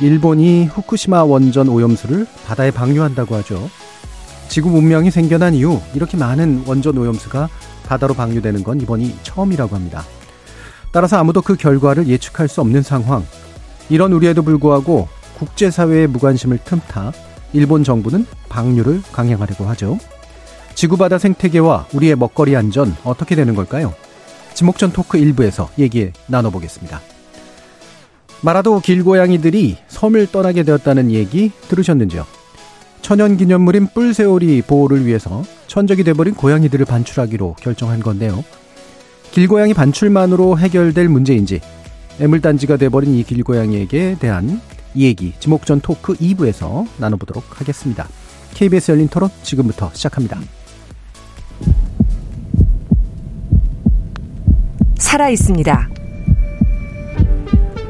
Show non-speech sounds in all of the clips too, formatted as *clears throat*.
일본이 후쿠시마 원전 오염수를 바다에 방류한다고 하죠. 지구 문명이 생겨난 이후 이렇게 많은 원전 오염수가 바다로 방류되는 건 이번이 처음이라고 합니다. 따라서 아무도 그 결과를 예측할 수 없는 상황. 이런 우리에도 불구하고 국제사회의 무관심을 틈타 일본 정부는 방류를 강행하려고 하죠. 지구바다 생태계와 우리의 먹거리 안전 어떻게 되는 걸까요? 지목전 토크 일부에서 얘기 나눠보겠습니다. 마라도 길고양이들이 섬을 떠나게 되었다는 얘기 들으셨는지요? 천연기념물인 뿔새오리 보호를 위해서 천적이 돼버린 고양이들을 반출하기로 결정한 건데요. 길고양이 반출만으로 해결될 문제인지 애물단지가 돼버린 이 길고양이에게 대한 이 얘기 지목전 토크 2부에서 나눠보도록 하겠습니다. KBS 열린 토론 지금부터 시작합니다. 살아 있습니다.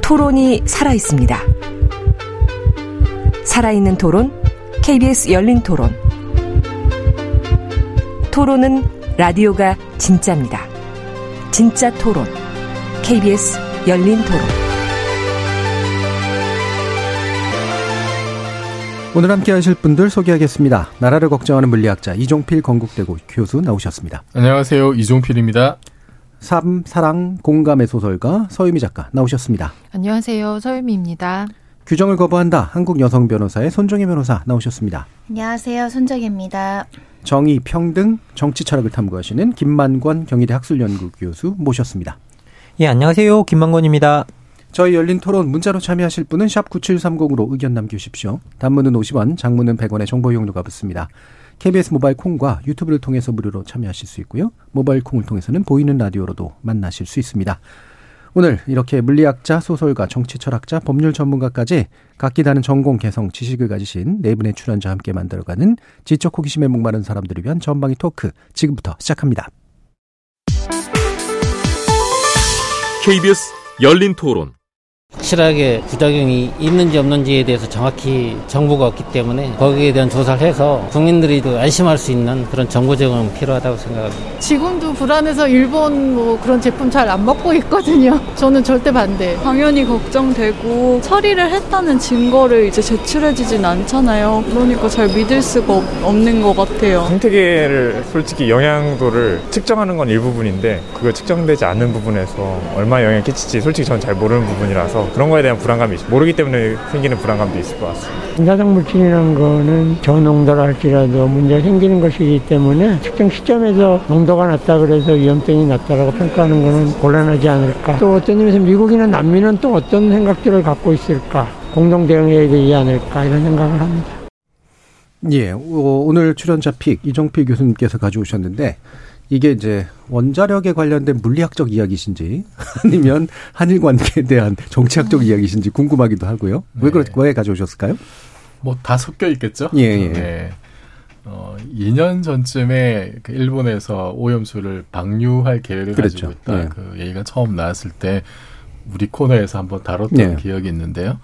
토론이 살아 있습니다. 살아있는 토론, KBS 열린 토론. 토론은 라디오가 진짜입니다. 진짜 토론, KBS 열린 토론. 오늘 함께 하실 분들 소개하겠습니다. 나라를 걱정하는 물리학자 이종필 건국대고 교수 나오셨습니다. 안녕하세요. 이종필입니다. 삶, 사랑, 공감의 소설가 서유미 작가 나오셨습니다. 안녕하세요. 서유미입니다. 규정을 거부한다. 한국 여성 변호사의 손정희 변호사 나오셨습니다. 안녕하세요. 손정희입니다. 정의, 평등, 정치 철학을 탐구하시는 김만권 경희대 학술연구 교수 모셨습니다. 예, 안녕하세요. 김만권입니다. 저희 열린 토론 문자로 참여하실 분은 샵 9730으로 의견 남겨주십시오. 단문은 50원, 장문은 100원의 정보 이용료가 붙습니다. KBS 모바일 콩과 유튜브를 통해서 무료로 참여하실 수 있고요. 모바일 콩을 통해서는 보이는 라디오로도 만나실 수 있습니다. 오늘 이렇게 물리학자, 소설가, 정치 철학자, 법률 전문가까지 각기 다른 전공, 개성, 지식을 가지신 네 분의 출연자와 함께 만들어가는 지적 호기심에 목마른 사람들을 위한 전방위 토크 지금부터 시작합니다. KBS 열린 토론 확실하게 부작용이 있는지 없는지에 대해서 정확히 정보가 없기 때문에 거기에 대한 조사를 해서 국민들이 안심할 수 있는 그런 정보 제공은 필요하다고 생각합니다. 지금도 불안해서 일본 뭐 그런 제품 잘 안 먹고 있거든요. *laughs* 저는 절대 반대. 당연히 걱정되고 처리를 했다는 증거를 이제 제출해지진 않잖아요. 그러니까 잘 믿을 수가 없는 것 같아요. 생태계를 솔직히 영향도를 측정하는 건 일부분인데 그거 측정되지 않는 부분에서 얼마 영향을 끼칠지 솔직히 저는 잘 모르는 부분이라서 그런 거에 대한 불안감이 있죠. 모르기 때문에 생기는 불안감도 있을 것 같습니다. 분사성 물질이라는 거는 저농도라 할지라도 문제가 생기는 것이기 때문에 특정 시점에서 농도가 낮다 그래서 위험성이 낮다라고 평가하는 거는 곤란하지 않을까. 또 어떤 점에서 미국이나 남미는 또 어떤 생각들을 갖고 있을까. 공동 대응해야 되지 않을까 이런 생각을 합니다. 예, 오늘 출연자 픽 이종필 교수님께서 가져오셨는데 이게 이제 원자력에 관련된 물리학적 이야기신지 *laughs* 아니면 한일 관계에 대한 정치학적 음. 이야기신지 궁금하기도 하고요. 왜 그렇 왜 가져오셨을까요? 뭐 다 섞여 있겠죠. 예, 예. 네. 어, 2년 전쯤에 그 일본에서 오염수를 방류할 계획을 그렇죠. 가지고 있다. 예. 그 얘기가 처음 나왔을 때 우리 코너에서 한번 다뤘던 예. 기억이 있는데요.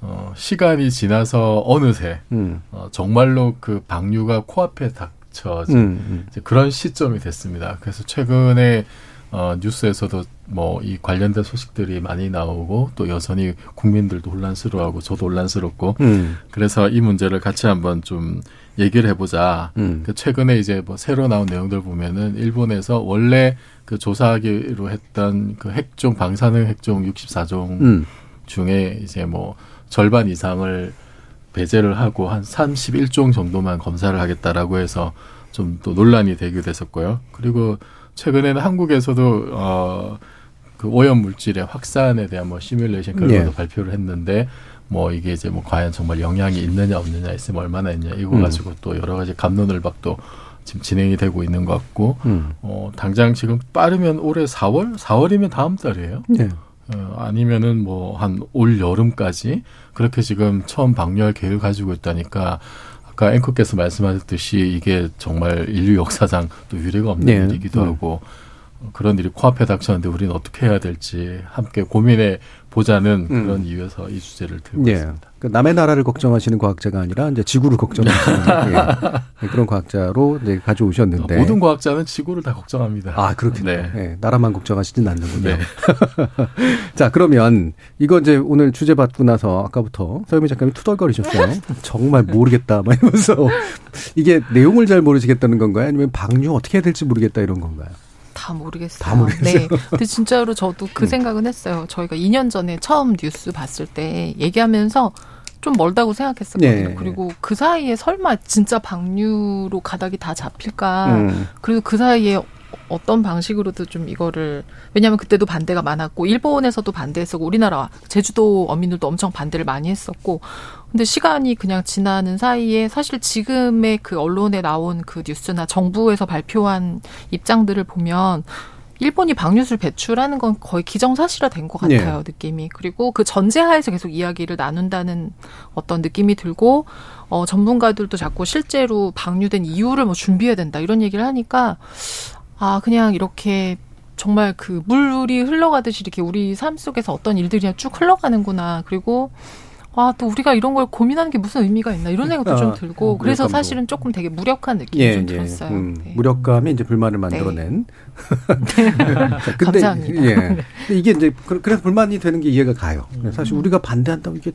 어, 시간이 지나서 어느새 음. 어, 정말로 그 방류가 코앞에 닥 닥쳐진 음, 음. 이제 그런 시점이 됐습니다. 그래서 최근에 어, 뉴스에서도 뭐 이 관련된 소식들이 많이 나오고 또 여전히 국민들도 혼란스러워하고 저도 혼란스럽고 음. 그래서 이 문제를 같이 한번 좀 얘기를 해보자. 음. 그 최근에 이제 뭐 새로 나온 내용들 보면은 일본에서 원래 그 조사하기로 했던 그 핵종 방사능 핵종 64종 음. 중에 이제 뭐 절반 이상을 배제를 하고 한 31종 정도만 검사를 하겠다라고 해서 좀 또 논란이 되기도 했었고요. 그리고 최근에는 한국에서도 어, 그 오염 물질의 확산에 대한 뭐 시뮬레이션 결과도 네. 발표를 했는데 뭐 이게 이제 뭐 과연 정말 영향이 있느냐 없느냐 있으면 얼마나 있냐 이거 음. 가지고 또 여러 가지 감론을박도 지금 진행이 되고 있는 것 같고 음. 어 당장 지금 빠르면 올해 4월 4월이면 다음 달이에요. 네. 어, 아니면은 뭐 한 올 여름까지 그렇게 지금 처음 방류할 계획을 가지고 있다니까 아까 앵커께서 말씀하셨듯이 이게 정말 인류 역사상 또 유례가 없는 네. 일이기도 음. 하고 그런 일이 코앞에 닥쳤는데 우리는 어떻게 해야 될지 함께 고민해 보자는 음. 그런 이유에서 이 주제를 들고 예. 있습니다. 그 남의 나라를 걱정하시는 과학자가 아니라 이제 지구를 걱정하시는 *laughs* 예. 그런 과학자로 이제 가져오셨는데 모든 과학자는 지구를 다 걱정합니다. 아 그렇군요. 네. 네. 나라만 걱정하시진 않는군요. 네. *laughs* 자 그러면 이거 이제 오늘 주제 받고 나서 아까부터 서유미 작가님이 투덜거리셨어요. *laughs* 정말 모르겠다 막 이러면서 이게 내용을 잘 모르시겠다는 건가요? 아니면 방류 어떻게 해야 될지 모르겠다 이런 건가요? 다 모르겠어요. 다 모르겠어요. 네. 근데 진짜로 저도 그 음. 생각은 했어요. 저희가 2년 전에 처음 뉴스 봤을 때 얘기하면서 좀 멀다고 생각했었거든요. 네. 그리고 그 사이에 설마 진짜 방류로 가닥이 다 잡힐까. 음. 그리고 그 사이에 어떤 방식으로도 좀 이거를 왜냐하면 그때도 반대가 많았고 일본에서도 반대했었고 우리나라 제주도 어민들도 엄청 반대를 많이 했었고 근데 시간이 그냥 지나는 사이에 사실 지금의 그 언론에 나온 그 뉴스나 정부에서 발표한 입장들을 보면 일본이 방류수를 배출하는 건 거의 기정사실화 된 것 같아요, 네. 느낌이. 그리고 그 전제하에서 계속 이야기를 나눈다는 어떤 느낌이 들고, 어, 전문가들도 자꾸 실제로 방류된 이유를 뭐 준비해야 된다, 이런 얘기를 하니까, 아, 그냥 이렇게 정말 그 물이 흘러가듯이 이렇게 우리 삶 속에서 어떤 일들이 쭉 흘러가는구나. 그리고 아, 또 우리가 이런 걸 고민하는 게 무슨 의미가 있나 이런 생각도 아, 좀 들고 음, 그래서 사실은 조금 되게 무력한 느낌이 예, 좀 예. 들었어요. 음, 네. 무력감이 이제 불만을 만들어낸. 네. *laughs* 근데, 감사합니다. 예. 네. 근데 이게 이제 그, 그래서 불만이 되는 게 이해가 가요. 음. 사실 우리가 반대한다고 이게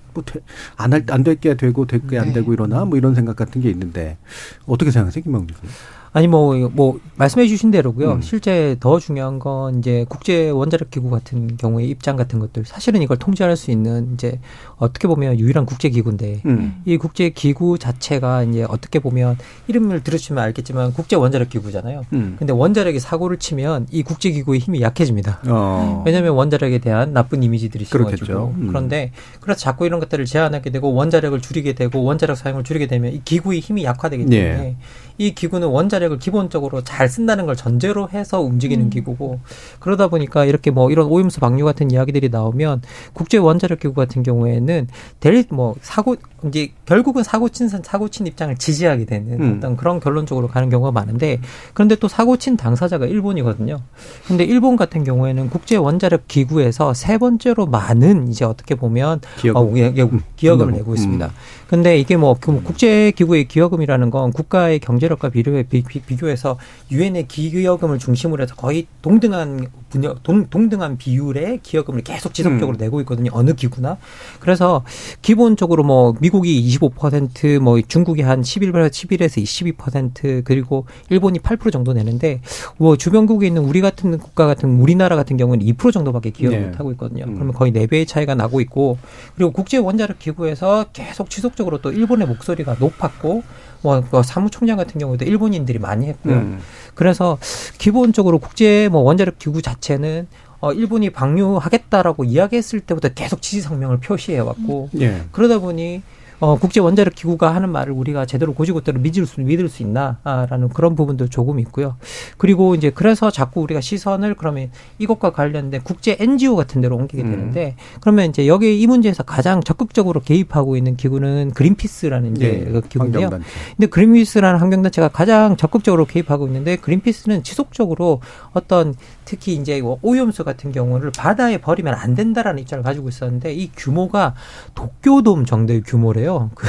뭐안할안 될 게 되고 될 게 안 네. 되고 이러나 뭐 이런 생각 같은 게 있는데 어떻게 생각하세요, 김만국 교수님? 아니 뭐뭐 말씀해 주신 대로고요. 음. 실제 더 중요한 건 이제 국제 원자력 기구 같은 경우의 입장 같은 것들 사실은 이걸 통제할 수 있는 이제 어떻게 보면 유일한 국제 기구인데 음. 이 국제 기구 자체가 이제 어떻게 보면 이름을 들으시면 알겠지만 국제 원자력 기구잖아요. 음. 근데 원자력이 사고를 치면 이 국제 기구의 힘이 약해집니다. 어. 왜냐하면 원자력에 대한 나쁜 이미지들이 있어가지고 음. 그런데 그래서 자꾸 이런 것들을 제한하게 되고 원자력을 줄이게 되고 원자력 사용을 줄이게 되면 이 기구의 힘이 약화되기 때문에 네. 이 기구는 원자력을 기본적으로 잘 쓴다는 걸 전제로 해서 움직이는 음. 기구고 그러다 보니까 이렇게 뭐 이런 오염수 방류 같은 이야기들이 나오면 국제 원자력 기구 같은 경우에는 될 뭐 사고 이제 결국은 사고 친 사고 친 입장을 지지하게 되는 음. 어떤 그런 결론적으로 가는 경우가 많은데 그런데 또 사고 친 당사자가 일본이거든요. 근데 일본 같은 경우에는 국제 원자력 기구에서 세 번째로 많은 이제 어떻게 보면 기여금. 어, 예, 예, 기여금을 음. 내고 있습니다. 음. 근데 이게 뭐그 국제 기구의 기여금이라는 건 국가의 경제 력과 비교해 비교해서 유엔의 기여금을 중심으로 해서 거의 동등한 분야 동, 동등한 비율의 기여금을 계속 지속적으로 음. 내고 있거든요. 어느 기구나. 그래서 기본적으로 뭐 미국이 25%뭐 중국이 한 11, 11에서 22% 그리고 일본이 8% 정도 내는데 뭐 주변국에 있는 우리 같은 국가 같은 우리나라 같은 경우는 2% 정도밖에 기여를 네. 못 하고 있거든요. 음. 그러면 거의 4배의 차이가 나고 있고 그리고 국제 원자력 기구에서 계속 지속적으로 또 일본의 목소리가 높았고 뭐, 뭐 사무총장 같은 경우도 일본인들이 많이 했고요. 음. 그래서 기본적으로 국제 뭐 원자력 기구 자체는 어, 일본이 방류하겠다라고 이야기했을 때부터 계속 지지 성명을 표시해 왔고 음. 예. 그러다 보니 어, 국제 원자력 기구가 하는 말을 우리가 제대로 고지고대로 믿을 수 믿을 수 있나라는 그런 부분도 조금 있고요. 그리고 이제 그래서 자꾸 우리가 시선을 그러면 이것과 관련된 국제 NGO 같은 데로 옮기게 음. 되는데 음. 그러면 이제 여기 이 문제에서 가장 적극적으로 개입하고 있는 기구는 그린피스라는 이제 네, 그 기구인데요. 근데 그린피스라는 환경단체가 가장 적극적으로 개입하고 있는데 그린피스는 지속적으로 어떤 특히 이제 뭐 오염수 같은 경우를 바다에 버리면 안 된다라는 입장을 가지고 있었는데 이 규모가 도쿄돔 정도의 규모래요. 그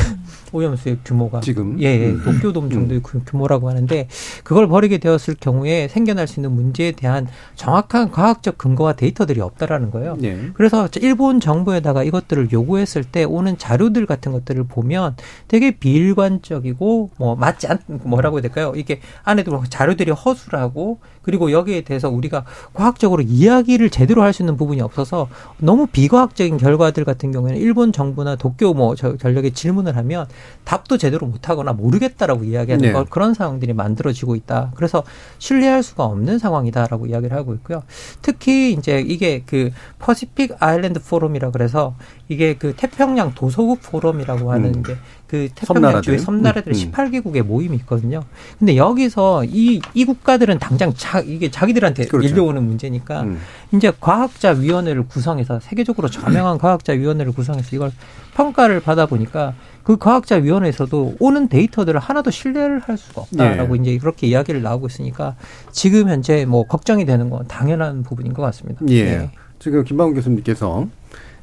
오염수의 규모가 지금 예, 예 음. 도쿄돔 음. 정도의 음. 규모라고 하는데 그걸 버리게 되었을 경우에 생겨날 수 있는 문제에 대한 정확한 과학적 근거와 데이터들이 없다라는 거예요. 네. 그래서 일본 정부에다가 이것들을 요구했을 때 오는 자료들 같은 것들을 보면 되게 비일관적이고 뭐 맞지 않 뭐라고 해야 될까요? 이게 안에도 자료들이 허술하고 그리고 여기에 대해서 우리가 과학적으로 이야기를 제대로 할 수 있는 부분이 없어서 너무 비과학적인 결과들 같은 경우에는 일본 정부나 도쿄 뭐 전력에 질문을 하면 답도 제대로 못하거나 모르겠다라고 이야기하는 네. 걸 그런 상황들이 만들어지고 있다. 그래서 신뢰할 수가 없는 상황이다라고 이야기를 하고 있고요. 특히 이제 이게 그 Pacific Island Forum이라 그래서 이게 그 태평양 도서국 포럼이라고 하는 음. 게 그 태평양 주위 섬나라들 음. 18개국의 모임이 있거든요. 근데 여기서 이, 이 국가들은 당장 자, 이게 자기들한테 그렇죠. 밀려오는 문제니까 음. 이제 과학자 위원회를 구성해서 세계적으로 저명한 과학자 위원회를 구성해서 이걸 평가를 받아 보니까 그 과학자 위원회에서도 오는 데이터들을 하나도 신뢰를 할 수가 없다라고 네. 이제 그렇게 이야기를 나오고 있으니까 지금 현재 뭐 걱정이 되는 건 당연한 부분인 것 같습니다. 예. 네. 지금 김방훈 교수님께서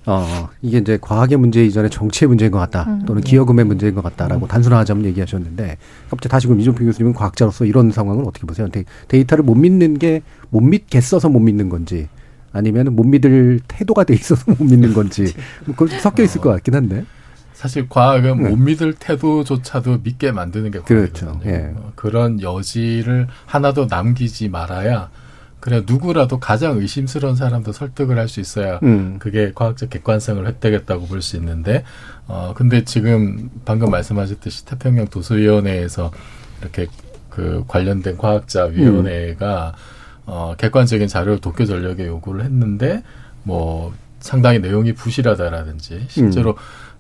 어, 이게 이제 과학의 문제 이전에 정치의 문제인 것 같다. 음. 또는 기여금의 문제인 것 같다라고 음. 단순화하자면 얘기하셨는데, 갑자기 다시 그럼 이종필 교수님은 과학자로서 이런 상황을 어떻게 보세요? 데이, 터를못 믿는 게 못 믿겠어서 못 믿는 건지, 아니면 못 믿을 태도가 돼 있어서 못 믿는 건지, *laughs* 그걸 섞여 있을 어. 것 같긴 한데. 사실 과학은 네. 못 믿을 태도조차도 믿게 만드는 게 그렇죠. 예. 어, 그런 여지를 하나도 남기지 말아야 그래 누구라도 가장 의심스러운 사람도 설득을 할 수 있어야 음. 그게 과학적 객관성을 획득했다고 볼 수 있는데 어 근데 지금 방금 말씀하셨듯이 태평양 도서위원회에서 이렇게 그 관련된 과학자 위원회가 음. 어 객관적인 자료를 도쿄 전력에 요구를 했는데 뭐 상당히 내용이 부실하다라든지 실제로 음.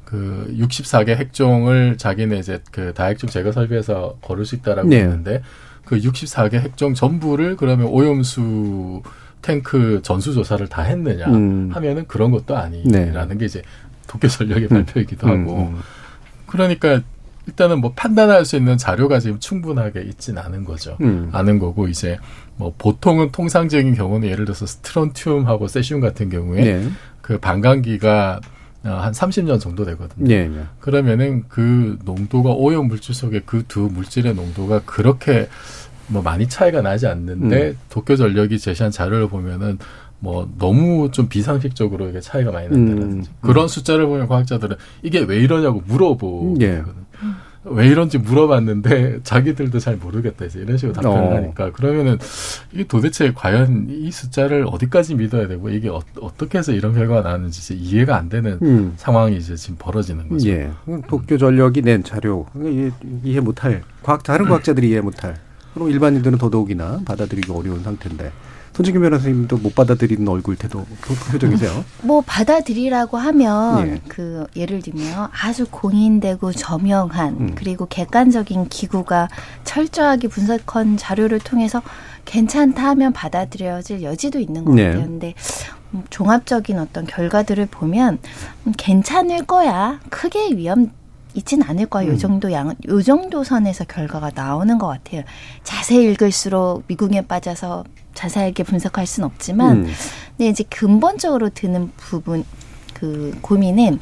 그 64개 핵종을 자기네 이제 그 다핵종 제거 설비에서 거를 수 있다라고 네. 했는데 그 64개 핵종 전부를 그러면 오염수 탱크 전수 조사를 다 했느냐 음. 하면은 그런 것도 아니라는 네. 게 이제 도쿄 전력의 음. 발표이기도 음. 하고 음. 그러니까 일단은 뭐 판단할 수 있는 자료가 지금 충분하게 있진 않은 거죠. 음. 않은 거고 이제 뭐 보통은 통상적인 경우는 예를 들어서 스트론튬하고 세슘 같은 경우에 네. 그 반감기가 어, 한 30년 정도 되거든요. 네, 네. 그러면은 그 농도가 오염 물질 속에 그 두 물질의 농도가 그렇게 뭐 많이 차이가 나지 않는데 음. 도쿄 전력이 제시한 자료를 보면은 뭐 너무 좀 비상식적으로 이게 차이가 많이 난다든지 음. 그런 숫자를 보면 과학자들은 이게 왜 이러냐고 물어보거든요. 예. 왜 이런지 물어봤는데 *laughs* 자기들도 잘 모르겠다 이제 이런 식으로 답변을 어. 하니까 그러면은 이게 도대체 과연 이 숫자를 어디까지 믿어야 되고 이게 어, 떻게 해서 이런 결과가 나왔는지 이해가 안 되는 음. 상황이 이제 지금 벌어지는 거죠. 예. 도쿄 전력이 낸 자료 이해, 이해 못할 과학 다른 과학자들이 이해 못할 그럼 일반인들은 더더욱이나 받아들이기 어려운 상태인데 손진규 변호사님도 못 받아들이는 얼굴 태도 그 표정이세요? *laughs* 뭐 받아들이라고 하면 예. 그 예를 들면 아주 공인되고 저명한 음. 그리고 객관적인 기구가 철저하게 분석한 자료를 통해서 괜찮다 하면 받아들여질 여지도 있는 것 네. 같아요. 근데 음, 종합적인 어떤 결과들을 보면 음, 괜찮을 거야. 크게 위험 있진 않을 거예요. 음. 요 정도 양, 요 정도 선에서 결과가 나오는 것 같아요. 자세히 읽을수록 미궁에 빠져서 자세하게 분석할 수는 없지만, 음. 근데 이제 근본적으로 드는 부분, 그 고민은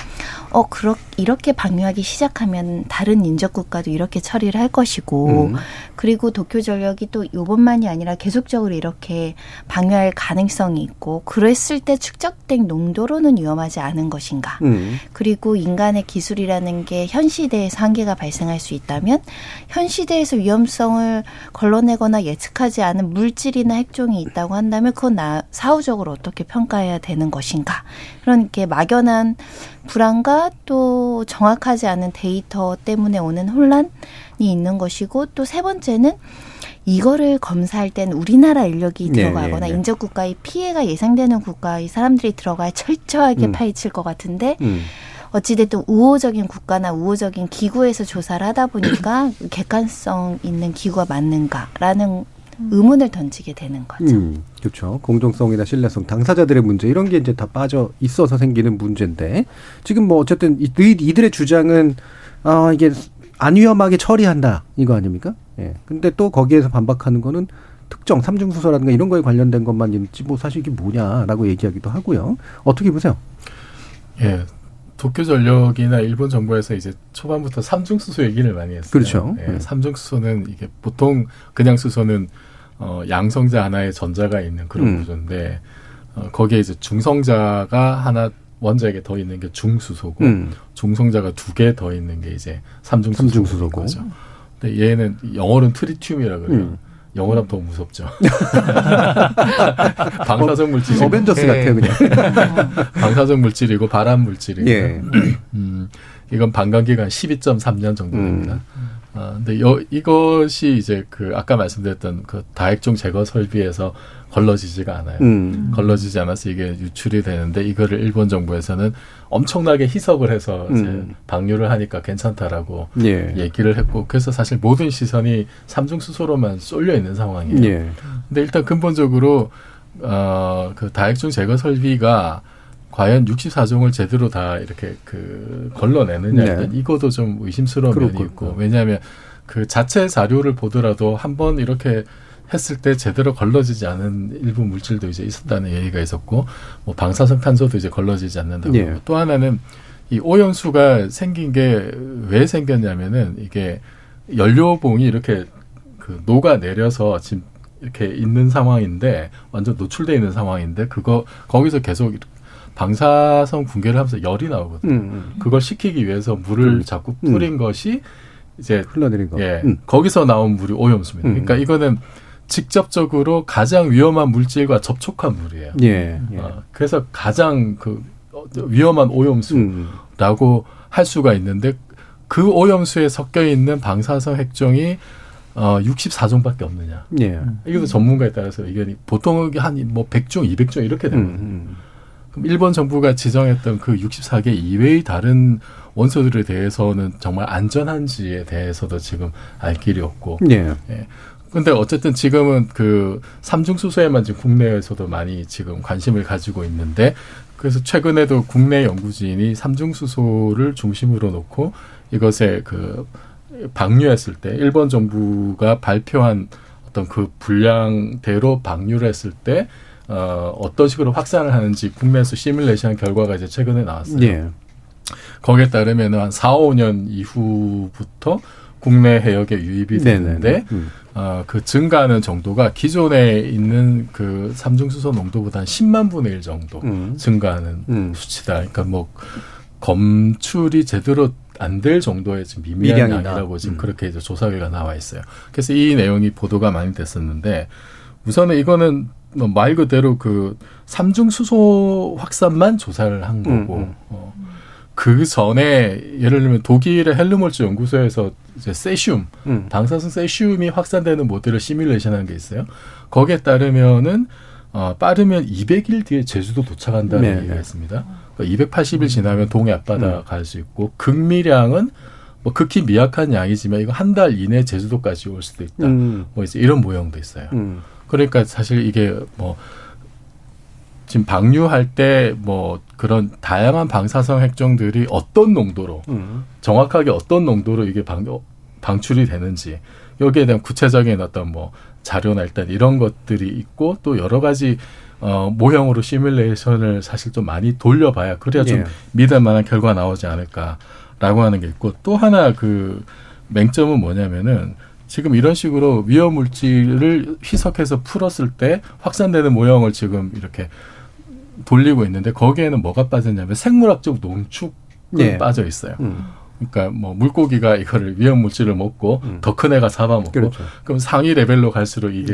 어 그렇 이렇게 방류하기 시작하면 다른 인접 국가도 이렇게 처리를 할 것이고 음. 그리고 도쿄 전력이 또 요번만이 아니라 계속적으로 이렇게 방류할 가능성이 있고 그랬을 때 축적된 농도로는 위험하지 않은 것인가 음. 그리고 인간의 기술이라는 게 현 시대에서 한계가 발생할 수 있다면 현 시대에서 위험성을 걸러내거나 예측하지 않은 물질이나 핵종이 있다고 한다면 그건 나 사후적으로 어떻게 평가해야 되는 것인가 그런 게 막연한 불안과 또 정확하지 않은 데이터 때문에 오는 혼란이 있는 것이고 또 세 번째는 이거를 검사할 땐 우리나라 인력이 네, 들어가거나 네, 네, 네. 인접 국가의 피해가 예상되는 국가의 사람들이 들어가야 철저하게 음. 파헤칠 것 같은데 음. 어찌됐든 우호적인 국가나 우호적인 기구에서 조사를 하다 보니까 *clears throat* 객관성 있는 기구가 맞는가라는 의문을 던지게 되는 거죠. 음, 그렇죠. 공정성이나 신뢰성, 당사자들의 문제 이런 게 이제 다 빠져 있어서 생기는 문제인데 지금 뭐 어쨌든 이, 이들의 주장은 아 이게 안 위험하게 처리한다 이거 아닙니까? 예. 근데 또 거기에서 반박하는 거는 특정 삼중 수소라든가 이런 거에 관련된 것만 있지 뭐 사실 이게 뭐냐라고 얘기하기도 하고요. 어떻게 보세요? 예. 도쿄 전력이나 일본 정부에서 이제 초반부터 삼중 수소 얘기를 많이 했어요. 그렇죠. 예, 삼중 수소는 이게 보통 그냥 수소는 어, 양성자 하나에 전자가 있는 그런 음. 구조인데 어, 거기에 이제 중성자가 하나 원자에게 더 있는 게 중수소고 음. 중성자가 두 개 더 있는 게 이제 삼중 수소고 거죠. 근데 얘는 영어로는 트리튬이라 그래요. 음. 영어랑 더 무섭죠. *laughs* 방사성 물질. 어벤져스 같아요, 그냥. *laughs* 방사성 물질이고 발암 물질이고. 예. 음, 이건 방광 기간 12.3년 정도 됩니다. 음. 아, 근데 여, 이것이 이제 그 아까 말씀드렸던 그 다핵종 제거 설비에서 걸러지지가 않아요. 음. 걸러지지 않아서 이게 유출이 되는데 이거를 일본 정부에서는 엄청나게 희석을 해서 음. 이제 방류를 하니까 괜찮다라고 예. 얘기를 했고 그래서 사실 모든 시선이 삼중 수소로만 쏠려 있는 상황이에요. 예. 근데 일단 근본적으로 어그 다핵종 제거 설비가 과연 64종을 제대로 다 이렇게 그 걸러내느냐 네. 이것도 좀 의심스러운 면이 있고 왜냐하면 그 자체 자료를 보더라도 한번 이렇게 했을 때 제대로 걸러지지 않은 일부 물질도 이제 있었다는 얘기가 있었고 뭐 방사성 탄소도 이제 걸러지지 않는다고 예. 또 하나는 이 오염수가 생긴 게 왜 생겼냐면은 이게 연료봉이 이렇게 그 녹아 내려서 지금 이렇게 있는 상황인데 완전 노출돼 있는 상황인데 그거 거기서 계속 방사성 붕괴를 하면서 열이 나오거든요. 음, 음. 그걸 식히기 위해서 물을 음. 자꾸 뿌린 음. 것이 이제 흘러내린 거. 예. 음. 거기서 나온 물이 오염수입니다. 그러니까 이거는 직접적으로 가장 위험한 물질과 접촉한 물이에요. 예. 예. 어, 그래서 가장 그 위험한 오염수라고 할 수가 있는데 그 오염수에 섞여 있는 방사성 핵종이 어 64종밖에 없느냐. 예. 이것도 전문가에 따라서 의견이 보통 한 뭐 100종, 200종 이렇게 되거든요. 음, 음. 그럼 일본 정부가 지정했던 그 64개 이외의 다른 원소들에 대해서는 정말 안전한지에 대해서도 지금 알 길이 없고. 예. 예. 근데 어쨌든 지금은 그 삼중 수소에만 지금 국내에서도 많이 지금 관심을 가지고 있는데 그래서 최근에도 국내 연구진이 삼중 수소를 중심으로 놓고 이것에 그 방류했을 때 일본 정부가 발표한 어떤 그 분량대로 방류를 했을 때 어, 어떤 식으로 확산을 하는지 국내에서 시뮬레이션 결과가 이제 최근에 나왔어요. 예. 거기에 따르면 한 4, 5년 이후부터 국내 해역에 유입이 되는데 음. 어, 그 증가하는 정도가 기존에 있는 그 삼중수소 농도보다 한 10만 분의 1 정도 음. 증가하는 음. 수치다. 그러니까 뭐 검출이 제대로 안 될 정도의 지금 미미한 미량이다. 양이라고 지금 음. 그렇게 이제 조사 결과 나와 있어요. 그래서 이 내용이 보도가 많이 됐었는데 우선은 이거는 뭐 말 그대로 그 삼중 수소 확산만 조사를 한 거고 음, 음. 어. 그 전에 예를 들면 독일의 헬르몰츠 연구소에서 이제 세슘, 음. 방사성 세슘이 확산되는 모델을 시뮬레이션하는 게 있어요. 거기에 따르면은 어, 빠르면 200일 뒤에 제주도 도착한다는 네. 얘기가 있습니다. 그러니까 280일 지나면 동해 앞바다 음. 갈수 있고 극미량은 뭐 극히 미약한 양이지만 이거 한 달 이내 제주도까지 올 수도 있다. 음. 뭐 이제 이런 모형도 있어요. 음. 그러니까 사실 이게 뭐 지금 방류할 때 뭐 그런 다양한 방사성 핵종들이 어떤 농도로 음. 정확하게 어떤 농도로 이게 방, 방출이 되는지 여기에 대한 구체적인 어떤 뭐 자료나 일단 이런 것들이 있고 또 여러 가지 어 모형으로 시뮬레이션을 사실 좀 많이 돌려봐야 그래야 좀 예. 믿을 만한 결과 나오지 않을까라고 하는 게 있고 또 하나 그 맹점은 뭐냐면은 지금 이런 식으로 위험 물질을 희석해서 풀었을 때 확산되는 모형을 지금 이렇게 돌리고 있는데 거기에는 뭐가 빠졌냐면 생물학적 농축이 네. 빠져 있어요. 음. 그러니까 뭐 물고기가 이거를 위험 물질을 먹고 음. 더큰 애가 잡아먹고 그렇죠. 그럼 상위 레벨로 갈수록 이게 이제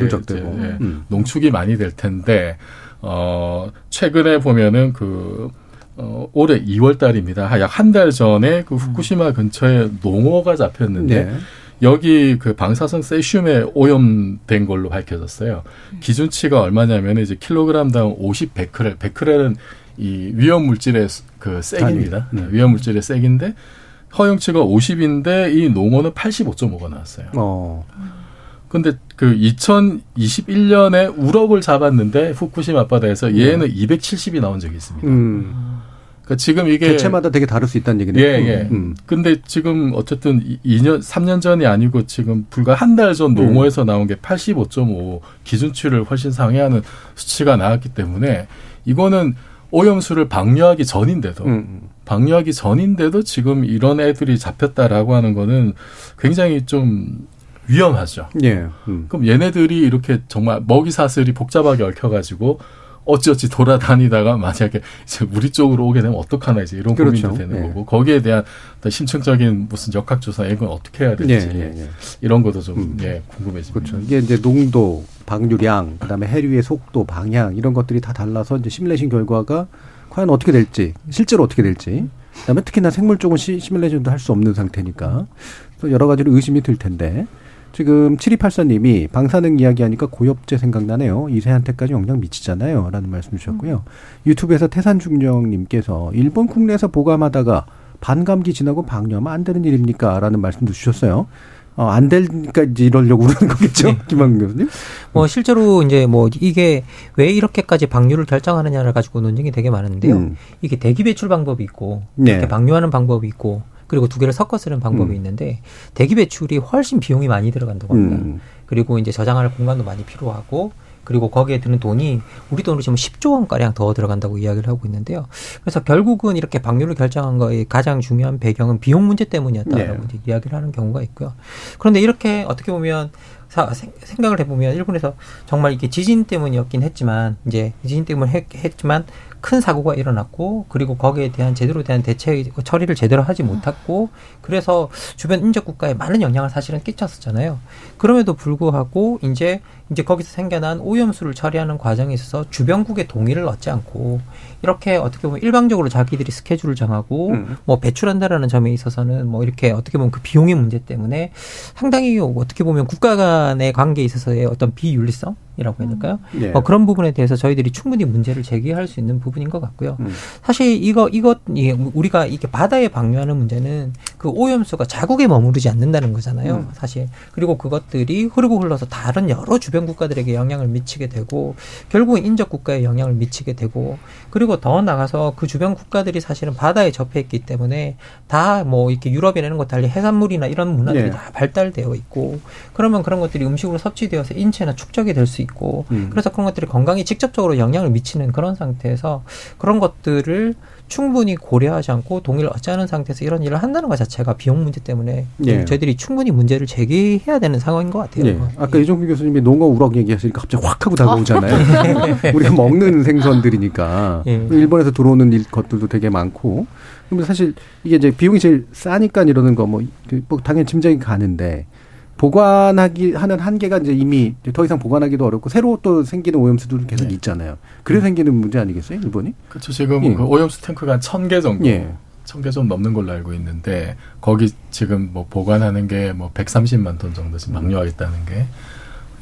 예, 음. 농축이 많이 될 텐데 어 최근에 보면은 그 어, 올해 2월 달입니다. 약 한 달 전에 그 후쿠시마 근처에 농어가 잡혔는데 네. 여기 그 방사성 세슘에 오염된 걸로 밝혀졌어요. 기준치가 얼마냐면 이제 킬로그램당 50 베크렐. 베크렐은 이 위험 물질의 그 색입니다. 네. 위험 물질의 색인데 허용치가 50인데 이 농어는 85.5가 나왔어요. 어. 근데 그 2021년에 우럭을 잡았는데 후쿠시마 앞바다에서 얘는 네. 270이 나온 적이 있습니다. 음. 그러니까 지금 이게 개체마다 되게 다를 수 있다는 얘기네요. 예, 예. 음. 근데 지금 어쨌든 2년 3년 전이 아니고 지금 불과 한 달전 농어에서 나온 게 85.5 기준치를 훨씬 상회하는 수치가 나왔기 때문에 이거는 오염수를 방류하기 전인데도 음. 방류하기 전인데도 지금 이런 애들이 잡혔다라고 하는 거는 굉장히 좀 위험하죠. 예. 음. 그럼 얘네들이 이렇게 정말 먹이 사슬이 복잡하게 얽혀가지고 어찌어찌 돌아다니다가 만약에 이제 우리 쪽으로 오게 되면 어떡하나 이제 이런 그렇죠. 고민도 되는 예. 거고 거기에 대한 심층적인 무슨 역학조사 이건 어떻게 해야 될지 예, 예, 예. 이런 것도 좀 음. 예, 궁금해집니다. 그렇죠. 이게 이제 농도, 방류량, 그다음에 해류의 속도, 방향 이런 것들이 다 달라서 이제 시뮬레이션 결과가 과연 어떻게 될지 실제로 어떻게 될지 그다음에 특히나 생물 쪽은 시, 시뮬레이션도 할 수 없는 상태니까 또 여러 가지로 의심이 들 텐데 지금 7284님이 방사능 이야기하니까 고엽제 생각나네요. 이세한테까지 영향 미치잖아요. 라는 말씀 주셨고요. 음. 유튜브에서 태산중령님께서 일본 국내에서 보감하다가 반감기 지나고 방류하면 안 되는 일입니까? 라는 말씀도 주셨어요. 어, 안 되니까 이제 이러려고 그러는 거겠죠, 네. 김학민 교수님? 뭐 실제로 이제 뭐 이게 왜 이렇게까지 방류를 결정하느냐를 가지고 논쟁이 되게 많은데요. 음. 이게 대기 배출 방법이 있고 네. 이렇게 방류하는 방법이 있고 그리고 두 개를 섞어 쓰는 방법이 음. 있는데 대기 배출이 훨씬 비용이 많이 들어간다고 합니다. 음. 그리고 이제 저장할 공간도 많이 필요하고 그리고 거기에 드는 돈이 우리 돈으로 지금 10조 원가량 더 들어간다고 이야기를 하고 있는데요. 그래서 결국은 이렇게 방류를 결정한 거의 가장 중요한 배경은 비용 문제 때문이었다라고 네. 이야기를 하는 경우가 있고요. 그런데 이렇게 어떻게 보면 사, 생각을 해보면 일본에서 정말 이게 지진 때문이었긴 했지만 이제 지진 때문에 했, 했지만 큰 사고가 일어났고 그리고 거기에 대한 제대로 대한 대체 처리를 제대로 하지 못했고 그래서 주변 인접 국가에 많은 영향을 사실은 끼쳤었잖아요. 그럼에도 불구하고 이제 이제 거기서 생겨난 오염수를 처리하는 과정에 있어서 주변국의 동의를 얻지 않고 이렇게 어떻게 보면 일방적으로 자기들이 스케줄을 정하고 음. 뭐 배출한다라는 점에 있어서는 뭐 이렇게 어떻게 보면 그 비용의 문제 때문에 상당히 어떻게 보면 국가 간의 관계에 있어서의 어떤 비윤리성 이라고 해야 될까요? 음. 예. 어, 그런 부분에 대해서 저희들이 충분히 문제를 제기할 수 있는 부분 인 것 같고요. 음. 사실 이거 이것 예, 우리가 이게 바다에 방류하는 문제는 그 오염수가 자국에 머무르지 않는다는 거잖아요. 음. 사실 그리고 그것들이 흐르고 흘러서 다른 여러 주변 국가들에게 영향을 미치게 되고 결국은 인접 국가에 영향을 미치게 되고 그리고 더 나가서 그 주변 국가들이 사실은 바다에 접해 있기 때문에 다 뭐 이렇게 유럽이라는 것 달리 해산물이나 이런 문화들이 예. 다 발달되어 있고 그러면 그런 것들이 음식으로 섭취되어서 인체나 축적이 될수 있고 있고 음. 그래서 그런 것들이 건강에 직접적으로 영향을 미치는 그런 상태에서 그런 것들을 충분히 고려하지 않고 동의를 얻지 않은 상태에서 이런 일을 한다는 것 자체가 비용 문제 때문에 예. 저희들이 충분히 문제를 제기해야 되는 상황인 것 같아요. 예. 아까 예. 이종필 교수님이 농어 우럭 얘기하시니까 갑자기 확 하고 다가오잖아요. *laughs* 우리가 먹는 생선들이니까 예. 일본에서 들어오는 것들도 되게 많고 그러면 사실 이게 이제 비용이 제일 싸니까 이러는 거뭐 뭐 당연히 짐작이 가는데 보관하기 하는 한계가 이제 이미 더 이상 보관하기도 어렵고 새로 또 생기는 오염수들은 계속 네. 있잖아요. 그래서 음. 생기는 문제 아니겠어요, 일본이? 그렇죠. 지금 예. 그 오염수 탱크가 천 개 정도, 예. 천개 좀 넘는 걸로 알고 있는데 거기 지금 뭐 보관하는 게 뭐 130만 톤 정도 지금 방류하겠다는 게.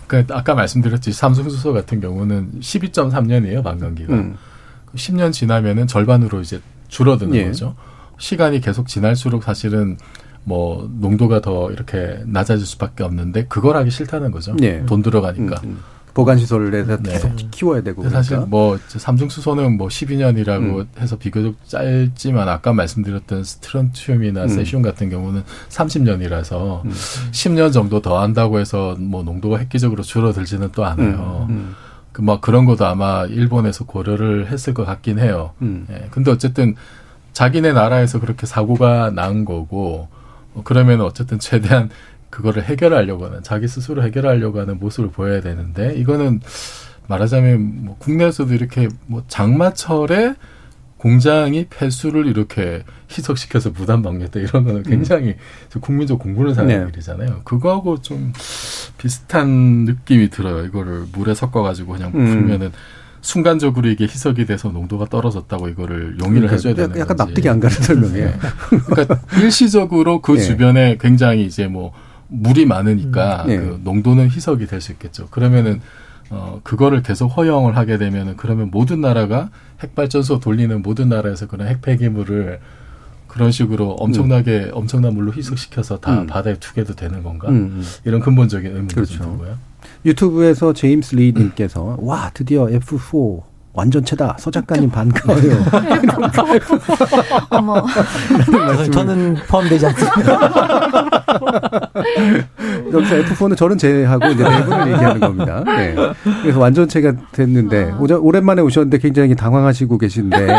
그러니까 아까 말씀드렸듯이 삼성수소 같은 경우는 12.3년이에요 방광기가. 음. 10년 지나면은 절반으로 이제 줄어드는 예. 거죠. 시간이 계속 지날수록 사실은 뭐 농도가 더 이렇게 낮아질 수밖에 없는데 그걸 하기 싫다는 거죠. 네. 돈 들어가니까. 음, 음. 보관 시설을 네. 계속 키워야 되고. 그러니까. 사실 뭐 삼중 수소는 뭐 12년이라고 음. 해서 비교적 짧지만 아까 말씀드렸던 스트론튬이나 음. 세슘 같은 경우는 30년이라서 음. 10년 정도 더 한다고 해서 뭐 농도가 획기적으로 줄어들지는 또 않아요. 음. 음. 그뭐 그런 것도 아마 일본에서 고려를 했을 것 같긴 해요. 예. 근데 어쨌든 자기네 나라에서 그렇게 사고가 난 거고 뭐 그러면 어쨌든 최대한 그거를 해결하려고 하는 자기 스스로 해결하려고 하는 모습을 보여야 되는데 이거는 말하자면 뭐 국내에서도 이렇게 뭐 장마철에 공장이 폐수를 이렇게 희석시켜서 무단 방류했다 이런 거는 음. 굉장히 음. 국민적 공부를 사는 네. 일이잖아요. 그거하고 좀 비슷한 느낌이 들어요. 이거를 물에 섞어가지고 그냥 음. 풀면은 순간적으로 이게 희석이 돼서 농도가 떨어졌다고 이거를 용의를 그러니까 해줘야 되는 약간 건지. 납득이 안 가는 설명이에요. 네. 그러니까 일시적으로 그 네. *laughs* 주변에 굉장히 이제 뭐 물이 많으니까 네. 그 농도는 희석이 될 수 있겠죠. 그러면은 어 그거를 계속 허용을 하게 되면은 그러면 모든 나라가 핵발전소 돌리는 모든 나라에서 그런 핵폐기물을 그런 식으로 엄청나게 음. 엄청난 물로 희석시켜서 다 음. 바다에 투게도 되는 건가? 음. 음. 이런 근본적인 의문도 그렇죠. 좀 들고요. 유튜브에서 제임스 리 님께서 와 드디어 F4 완전체다. 서 작가님 반가워요. *laughs* 어머. 저는 포함되지 않습니다. *laughs* 여기서 F4는 저는 제외하고 이제 네 분을 얘기하는 겁니다. 네. 그래서 완전체가 됐는데 아. 오랜만에 오셨는데 굉장히 당황하시고 계신데. *laughs*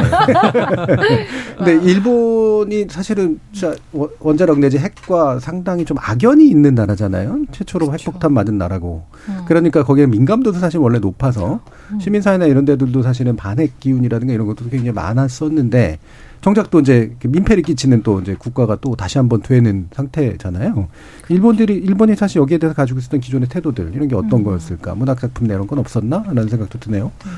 근데 일본이 사실은 원자력 내지 핵과 상당히 좀 악연이 있는 나라잖아요. 최초로 그렇죠. 핵폭탄 맞은 나라고. 음. 그러니까 거기에 민감도도 사실 원래 높아서 음. 시민사회나 이런 데들도 사실은 반핵 기운이라든가 이런 것도 굉장히 많았었는데 정작 또 이제 민폐를 끼치는 또 이제 국가가 또 다시 한번 되는 상태잖아요. 일본들이 일본이 사실 여기에 대해서 가지고 있었던 기존의 태도들 이런 게 어떤 음. 거였을까? 문학 작품 내 이런 건 없었나라는 생각도 드네요. 음.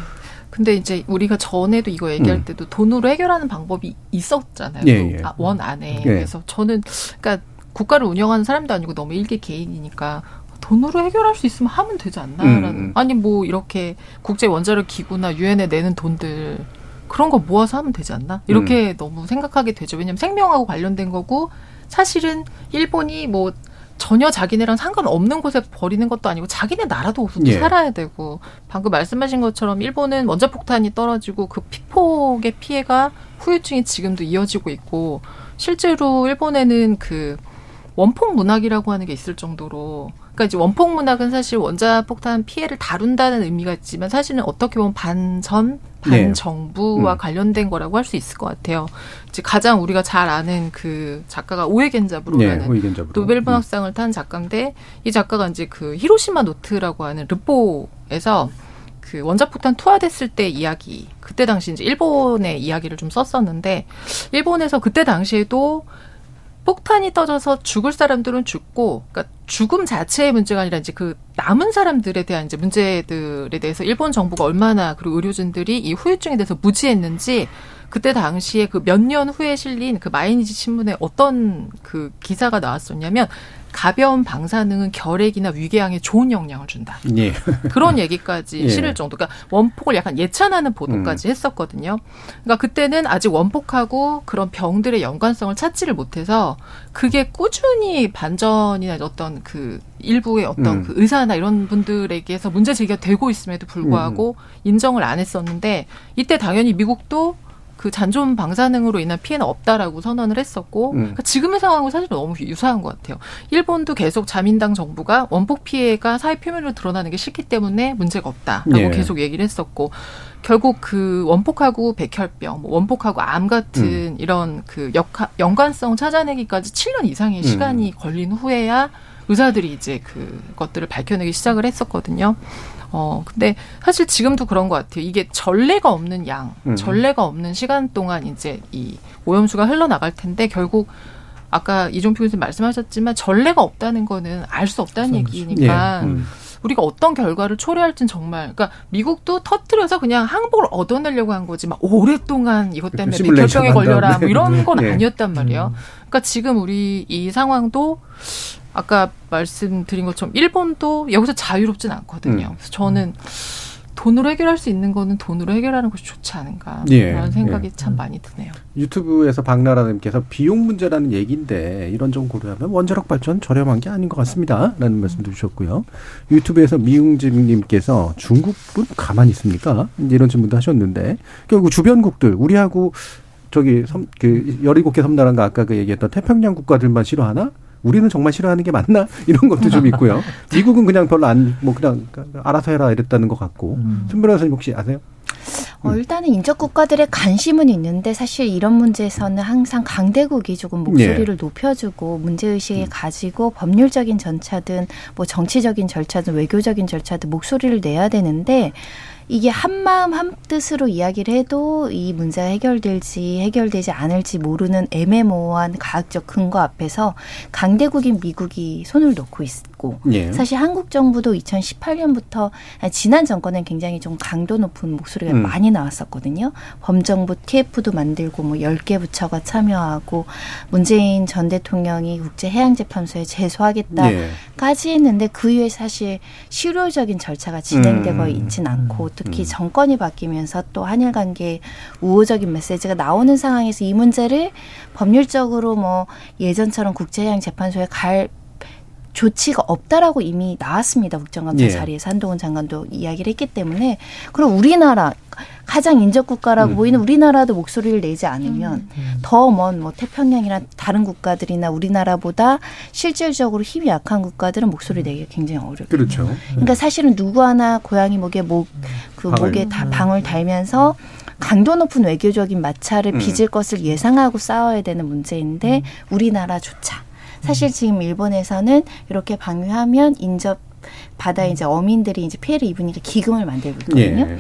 근데 이제 우리가 전에도 이거 얘기할 음. 때도 돈으로 해결하는 방법이 있었잖아요. 예, 예. 아, 원 안에. 예. 그래서 저는 그러니까 국가를 운영하는 사람도 아니고 너무 일개 개인이니까 돈으로 해결할 수 있으면 하면 되지 않나라는 음, 음. 아니 뭐 이렇게 국제 원자력 기구나 유엔에 내는 돈들 그런 거 모아서 하면 되지 않나 이렇게 음. 너무 생각하게 되죠 왜냐면 생명하고 관련된 거고 사실은 일본이 뭐 전혀 자기네랑 상관없는 곳에 버리는 것도 아니고 자기네 나라도 또 예. 살아야 되고 방금 말씀하신 것처럼 일본은 원자폭탄이 떨어지고 그 피폭의 피해가 후유증이 지금도 이어지고 있고 실제로 일본에는 그 원폭 문학이라고 하는 게 있을 정도로 그러니까 이제 원폭 문학은 사실 원자 폭탄 피해를 다룬다는 의미가 있지만 사실은 어떻게 보면 반전 반정부와 네. 음. 관련된 거라고 할 수 있을 것 같아요. 이제 가장 우리가 잘 아는 그 작가가 오에겐자부로라는 네, 노벨 문학상을 음. 탄 작가인데 이 작가가 이제 그 히로시마 노트라고 하는 르포에서 그 원자폭탄 투하됐을 때 이야기 그때 당시 이제 일본의 이야기를 좀 썼었는데 일본에서 그때 당시에도 폭탄이 터져서 죽을 사람들은 죽고, 그러니까 죽음 자체의 문제가 아니라 이제 그 남은 사람들에 대한 이제 문제들에 대해서 일본 정부가 얼마나 그리고 의료진들이 이 후유증에 대해서 무지했는지 그때 당시에 그 몇 년 후에 실린 그 마이니지 신문에 어떤 그 기사가 나왔었냐면 가벼운 방사능은 결핵이나 위궤양에 좋은 영향을 준다. 예. 그런 얘기까지 *laughs* 예. 실을 정도. 그러니까 원폭을 약간 예찬하는 보도까지 음. 했었거든요. 그러니까 그때는 아직 원폭하고 그런 병들의 연관성을 찾지를 못해서 그게 꾸준히 반전이나 어떤 그 일부의 어떤 음. 그 의사나 이런 분들에게서 문제 제기가 되고 있음에도 불구하고 음. 인정을 안 했었는데 이때 당연히 미국도 그 잔존 방사능으로 인한 피해는 없다라고 선언을 했었고 음. 그러니까 지금의 상황은 사실 너무 유사한 것 같아요. 일본도 계속 자민당 정부가 원폭 피해가 사회 표면으로 드러나는 게 싫기 때문에 문제가 없다라고 예. 계속 얘기를 했었고 결국 그 원폭하고 백혈병, 뭐 원폭하고 암 같은 음. 이런 그 역하, 연관성 찾아내기까지 7년 이상의 음. 시간이 음. 걸린 후에야 의사들이 이제 그것들을 밝혀내기 시작을 했었거든요. 어, 근데 사실 지금도 그런 것 같아요. 이게 전례가 없는 양, 음. 전례가 없는 시간 동안 이제 이 오염수가 흘러나갈 텐데 결국 아까 이종표 교수님 말씀하셨지만 전례가 없다는 거는 알 수 없다는 얘기니까 예. 음. 우리가 어떤 결과를 초래할진 정말 그러니까 미국도 터트려서 그냥 항복을 얻어내려고 한 거지 막 오랫동안 이것 때문에 백혈병에 걸려라 뭐 이런 *laughs* 건 예. 아니었단 말이에요. 음. 그러니까 지금 우리 이 상황도 아까 말씀드린 것처럼 일본도 여기서 자유롭진 않거든요. 음. 그래서 저는 돈으로 해결할 수 있는 거는 돈으로 해결하는 것이 좋지 않은가 예, 그런 생각이 예. 참 많이 드네요. 유튜브에서 박나라님께서 비용 문제라는 얘기인데 이런 점 고려하면 원자력 발전 저렴한 게 아닌 것 같습니다라는 말씀도 주셨고요. 유튜브에서 미웅집님께서 중국분 가만히 있습니까? 이런 질문도 하셨는데 결국 주변국들 우리하고 저기 섬, 그 열일곱 개 섬나라가 아까 그 얘기했던 태평양 국가들만 싫어하나? 우리는 정말 싫어하는 게 맞나 *laughs* 이런 것도 좀 있고요. *laughs* 미국은 그냥 별로 안 뭐 그냥 알아서 해라 이랬다는 것 같고. 음. 손 변호사님 혹시 아세요? 어, 일단은 인접 국가들의 관심은 있는데 사실 이런 문제에서는 항상 강대국이 조금 목소리를 네. 높여주고 문제 의식을 음. 가지고 법률적인 절차든 뭐 정치적인 절차든 외교적인 절차든 목소리를 내야 되는데 이게 한 마음 한 뜻으로 이야기를 해도 이 문제가 해결될지 해결되지 않을지 모르는 애매모호한 과학적 근거 앞에서 강대국인 미국이 손을 놓고 있 고 예. 사실 한국 정부도 2018년부터 지난 정권은 굉장히 좀 강도 높은 목소리가 음. 많이 나왔었거든요. 범정부 TF도 만들고 뭐 10개 부처가 참여하고 문재인 전 대통령이 국제해양재판소에 제소하겠다까지 예. 했는데 그 이후에 사실 실효적인 절차가 진행되고 음. 있진 않고 특히 음. 정권이 바뀌면서 또 한일 관계 우호적인 메시지가 나오는 상황에서 이 문제를 법률적으로 뭐 예전처럼 국제해양재판소에 갈 조치가 없다라고 이미 나왔습니다. 국정감사 예. 자리에서 한동훈 장관도 이야기를 했기 때문에 그럼 우리나라 가장 인접 국가라고 음. 보이는 우리나라도 목소리를 내지 않으면 음. 음. 더먼 뭐 태평양이나 다른 국가들이나 우리나라보다 실질적으로 힘이 약한 국가들은 목소리 내기가 굉장히 어렵죠. 그렇죠. 그러니까 사실은 누구 하나 고양이 목에 목 그 목에 다 방울 달면서 강도 높은 외교적인 마찰을 빚을 것을 예상하고 싸워야 되는 문제인데 우리나라조차 사실 지금 일본에서는 이렇게 방류하면 인접 바다 이제 어민들이 이제 피해를 입으니까 기금을 만들고 있거든요. 예.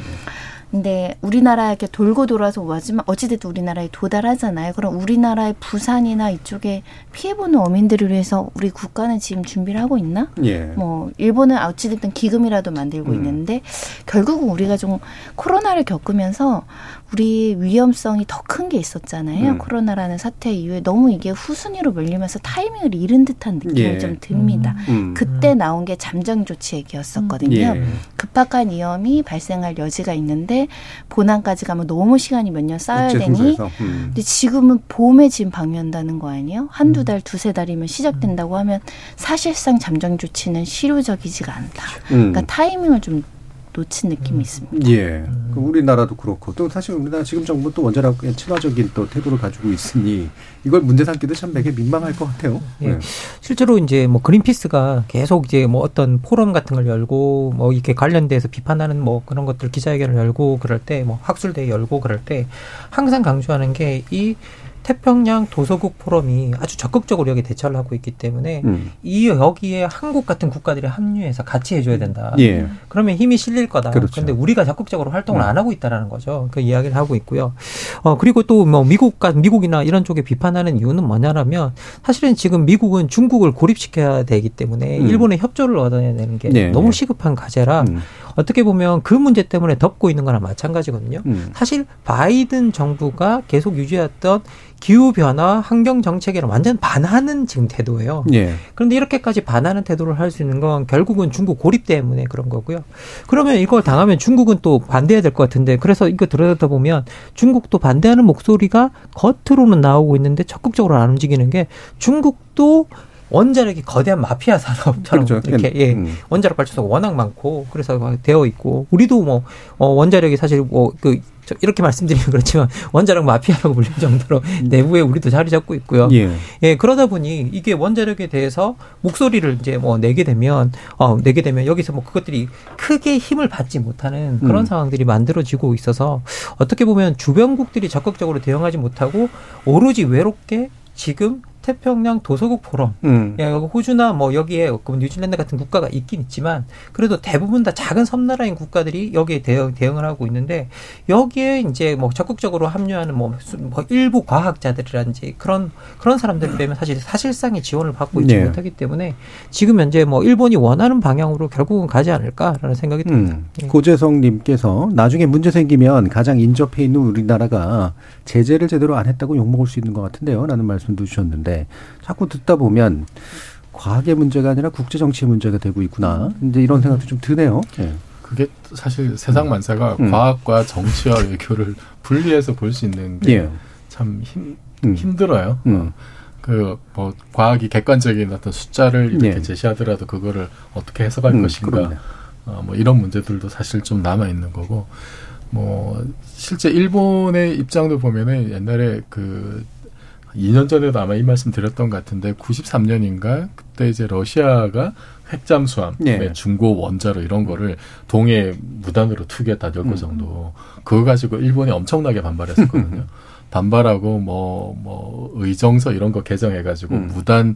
근데 우리나라 이렇게 돌고 돌아서 마지막 어찌됐든 우리나라에 도달하잖아요. 그럼 우리나라의 부산이나 이쪽에 피해보는 어민들을 위해서 우리 국가는 지금 준비를 하고 있나? 예. 뭐 일본은 어찌됐든 기금이라도 만들고 음. 있는데 결국은 우리가 좀 코로나를 겪으면서 우리 위험성이 더 큰 게 있었잖아요. 음. 코로나라는 사태 이후에 너무 이게 후순위로 몰리면서 타이밍을 잃은 듯한 느낌이 예. 좀 듭니다. 음. 음. 그때 나온 게 잠정 조치 얘기였었거든요. 예. 급 급박한 위험이 발생할 여지가 있는데 본안까지 가면 너무 시간이 몇 년 쌓여야 되니. 음. 근데 지금은 봄에 지금 방류한다는 거 아니에요? 한두 음. 달, 두세 달이면 시작된다고 하면 사실상 잠정 조치는 실효적이지가 않다. 음. 그러니까 타이밍을 좀 놓친 느낌이 음. 있습니다. 예. 그 우리나라도 그렇고 또 사실 우리나라 지금 정부 또 원자력에 친화적인 또 태도를 가지고 있으니 이걸 문제 삼기도 참 되게 민망할 것 같아요. 예. 네. 실제로 이제 뭐 그린피스가 계속 이제 뭐 어떤 포럼 같은 걸 열고 뭐 이렇게 관련돼서 비판하는 뭐 그런 것들 기자회견을 열고 그럴 때 뭐 학술대회 열고 그럴 때 항상 강조하는 게이 태평양 도서국 포럼이 아주 적극적으로 여기 대처를 하고 있기 때문에 음. 이 여기에 한국 같은 국가들이 합류해서 같이 해줘야 된다. 예. 그러면 힘이 실릴 거다. 그렇죠. 그런데 우리가 적극적으로 활동을 음. 안 하고 있다라는 거죠. 그 이야기를 하고 있고요. 어 그리고 또 뭐 미국과 미국이나 이런 쪽에 비판하는 이유는 뭐냐라면 사실은 지금 미국은 중국을 고립시켜야 되기 때문에 음. 일본의 협조를 얻어야 되는 게 네. 너무 시급한 과제라 음. 어떻게 보면 그 문제 때문에 덮고 있는 거나 마찬가지거든요. 음. 사실 바이든 정부가 계속 유지했던 기후 변화 환경 정책에는 완전 반하는 지금 태도예요. 예. 그런데 이렇게까지 반하는 태도를 할 수 있는 건 결국은 중국 고립 때문에 그런 거고요. 그러면 이걸 당하면 중국은 또 반대해야 될 것 같은데 그래서 이거 들여다 보면 중국도 반대하는 목소리가 겉으로는 나오고 있는데 적극적으로 안 움직이는 게 중국도 원자력이 거대한 마피아 산업처럼 그렇죠. 이렇게 예, 음. 원자력 발전소가 워낙 많고 그래서 되어 있고 우리도 뭐 어, 원자력이 사실 뭐그 이렇게 말씀드리면 *laughs* 그렇지만 원자력 마피아라고 불릴 정도로 음. 내부에 우리도 자리 잡고 있고요. 예. 예. 그러다 보니 이게 원자력에 대해서 목소리를 이제 뭐 내게 되면 어 내게 되면 여기서 뭐 그것들이 크게 힘을 받지 못하는 그런 음. 상황들이 만들어지고 있어서 어떻게 보면 주변국들이 적극적으로 대응하지 못하고 오로지 외롭게 지금 태평양 도서국 포럼, 음. 예, 호주나 뭐 여기에 그 뉴질랜드 같은 국가가 있긴 있지만 그래도 대부분 다 작은 섬나라인 국가들이 여기에 대응, 대응을 하고 있는데 여기에 이제 뭐 적극적으로 합류하는 뭐, 뭐 일부 과학자들이란지 그런 그런 사람들 빼면 사실 사실상의 지원을 받고 있지 네. 못하기 때문에 지금 현재 뭐 일본이 원하는 방향으로 결국은 가지 않을까라는 생각이 듭니다. 음. 예. 고재성님께서 나중에 문제 생기면 가장 인접해 있는 우리나라가 제재를 제대로 안 했다고 욕먹을 수 있는 것 같은데요. 라는 말씀도 주셨는데 자꾸 듣다 보면 과학의 문제가 아니라 국제 정치의 문제가 되고 있구나. 이제 이런 생각도 좀 드네요. 네. 그게 사실 세상 만사가 음. 과학과 정치와 외교를 분리해서 볼 수 있는 게참 예. 힘, 음. 힘들어요. 음. 그뭐 과학이 객관적인 어떤 숫자를 이렇게 예. 제시하더라도 그거를 어떻게 해석할 음, 것인가. 어, 뭐 이런 문제들도 사실 좀 남아 있는 거고 뭐 실제 일본의 입장도 보면은 옛날에 그 2년 전에도 아마 이 말씀 드렸던 것 같은데 93년인가 그때 이제 러시아가 핵잠수함, 네. 중고 원자로 이런 거를 동해 무단으로 투기했다 열거 음. 정도. 그거 가지고 일본이 엄청나게 반발했었거든요. *laughs* 반발하고 뭐뭐 뭐 의정서 이런 거 개정해가지고 음. 무단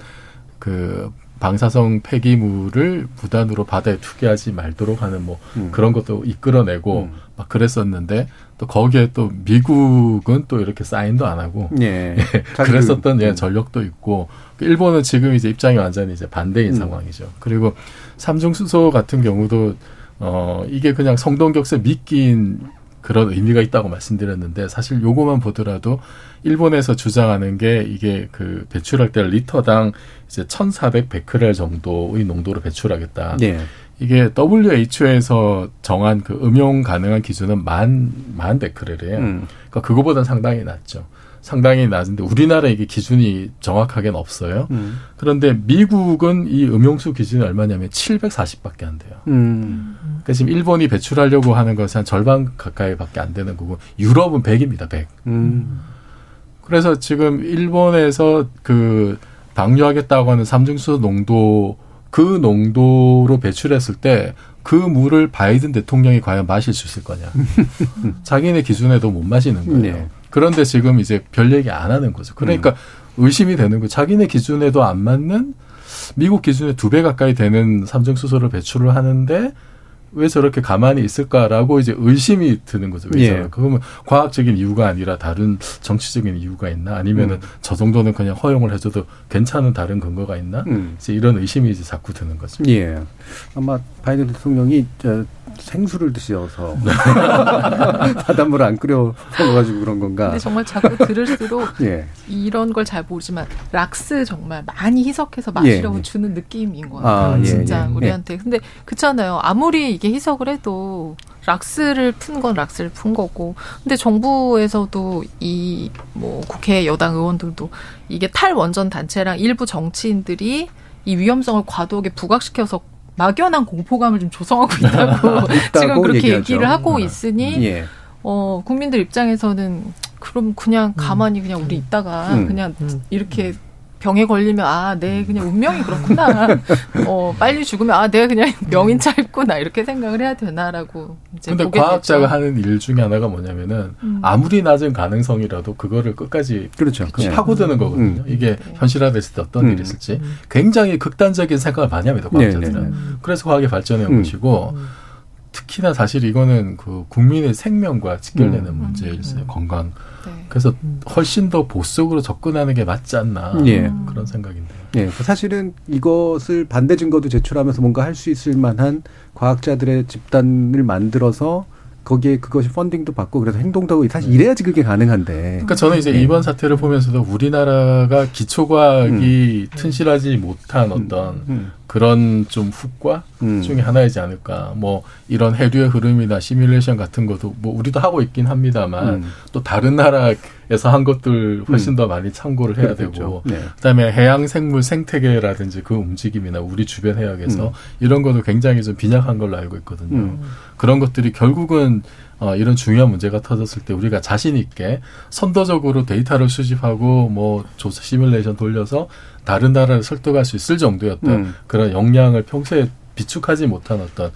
그 방사성 폐기물을 무단으로 바다에 투기하지 말도록 하는 뭐 음. 그런 것도 이끌어내고 음. 막 그랬었는데 또 거기에 또 미국은 또 이렇게 사인도 안 하고 예. *laughs* 예 그랬었던 예, 음. 전력도 있고 일본은 지금 이제 입장이 완전히 이제 반대인 음. 상황이죠. 그리고 삼중 수소 같은 경우도 어 이게 그냥 성동격세 미끼인 그런 의미가 있다고 말씀드렸는데 사실 요거만 보더라도 일본에서 주장하는 게 이게 그 배출할 때 리터당 이제 1,400 베크렐 정도의 농도로 배출하겠다. 네. 이게 WHO에서 정한 그 음용 가능한 기준은 만, 만 베크렐이에요. 음. 그러니까 그거보다 상당히 낮죠. 상당히 낮은데 우리나라 이게 기준이 정확하게는 없어요. 음. 그런데 미국은 이 음용수 기준이 얼마냐면 740밖에 안 돼요. 음. 그러니까 지금 일본이 배출하려고 하는 것은 한 절반 가까이밖에 안 되는 거고 유럽은 100입니다. 100. 음. 그래서 지금 일본에서 그 방류하겠다고 하는 삼중수 농도 그 농도로 배출했을 때 그 물을 바이든 대통령이 과연 마실 수 있을 거냐. *laughs* 자기네 기준에도 못 마시는 거예요. 네. 그런데 지금 이제 별 얘기 안 하는 거죠. 그러니까 음. 의심이 되는 거. 자기네 기준에도 안 맞는 미국 기준에 두배 가까이 되는 삼중수소를 배출을 하는데 왜 저렇게 가만히 있을까라고 이제 의심이 드는 거죠. 왜 예. 그러면 과학적인 이유가 아니라 다른 정치적인 이유가 있나? 아니면은 음. 저 정도는 그냥 허용을 해줘도 괜찮은 다른 근거가 있나? 음. 이제 이런 의심이 이제 자꾸 드는 거죠. 예. 아마 바이든 대통령이 저 생수를 드셔서 *laughs* *laughs* 네. 바닷물 안 끓여 먹어가지고 그런 건가? 근데 정말 자꾸 들을수록 *laughs* 예. 이런 걸 잘 모르지만 락스 정말 많이 희석해서 마시려고 예. 주는 느낌인 것 같아요. 아, 예, 진짜 예. 우리한테. 근데 그렇잖아요. 아무리 이게 어떻게 해석을 해도 락스를 푼 건 락스를 푼 거고. 근데 정부에서도 이 뭐 국회 여당 의원들도 이게 탈원전 단체랑 일부 정치인들이 이 위험성을 과도하게 부각시켜서 막연한 공포감을 좀 조성하고 *laughs* 있다고 지금 그렇게 얘기하죠. 얘기를 하고 네. 있으니 예. 어 국민들 입장에서는 그럼 그냥 가만히 그냥 우리 있다가 음. 그냥 이렇게 병에 걸리면 아, 내 그냥 운명이 그렇구나. *laughs* 어, 빨리 죽으면 아, 내가 그냥 명인 짧구나 이렇게 생각을 해야 되나라고 이제 근데 과학자가 되죠. 하는 일 중에 하나가 뭐냐면은 음. 아무리 낮은 가능성이라도 그거를 끝까지 그렇죠. 그 파고드는 거거든요. 음. 이게 네. 현실화됐을 때 어떤 음. 일이 있을지 굉장히 극단적인 생각을 많이 합니다. 과학자들은. 네, 네, 네. 그래서 과학이 발전해 온 음. 것이고 음. 특히나 사실 이거는 그 국민의 생명과 직결되는 음. 문제일어요 건강. 네. 그래서 훨씬 더 보수적으로 접근하는 게 맞지 않나 예. 그런 생각인데요. 예, 사실은 이것을 반대 증거도 제출하면서 뭔가 할 수 있을 만한 과학자들의 집단을 만들어서 거기에 그것이 펀딩도 받고 그래서 행동도 하고 사실 네. 이래야지 그게 가능한데. 그러니까 저는 이제 네. 이번 사태를 보면서도 우리나라가 기초과학이 음. 튼실하지 못한 어떤 음. 음. 그런 좀 후과 음. 중에 하나이지 않을까. 뭐 이런 해류의 흐름이나 시뮬레이션 같은 것도 뭐 우리도 하고 있긴 합니다만 음. 또 다른 나라에서 한 것들 훨씬 음. 더 많이 참고를 해야 그렇겠죠. 되고 네. 그다음에 해양 생물 생태계라든지 그 움직임이나 우리 주변 해역에서 음. 이런 것도 굉장히 좀 빈약한 걸로 알고 있거든요. 음. 그런 것들이 결국은 어, 이런 중요한 문제가 터졌을 때 우리가 자신 있게 선도적으로 데이터를 수집하고 뭐 조사 시뮬레이션 돌려서 다른 나라를 설득할 수 있을 정도였던 음. 그런 역량을 평소에 비축하지 못한 어떤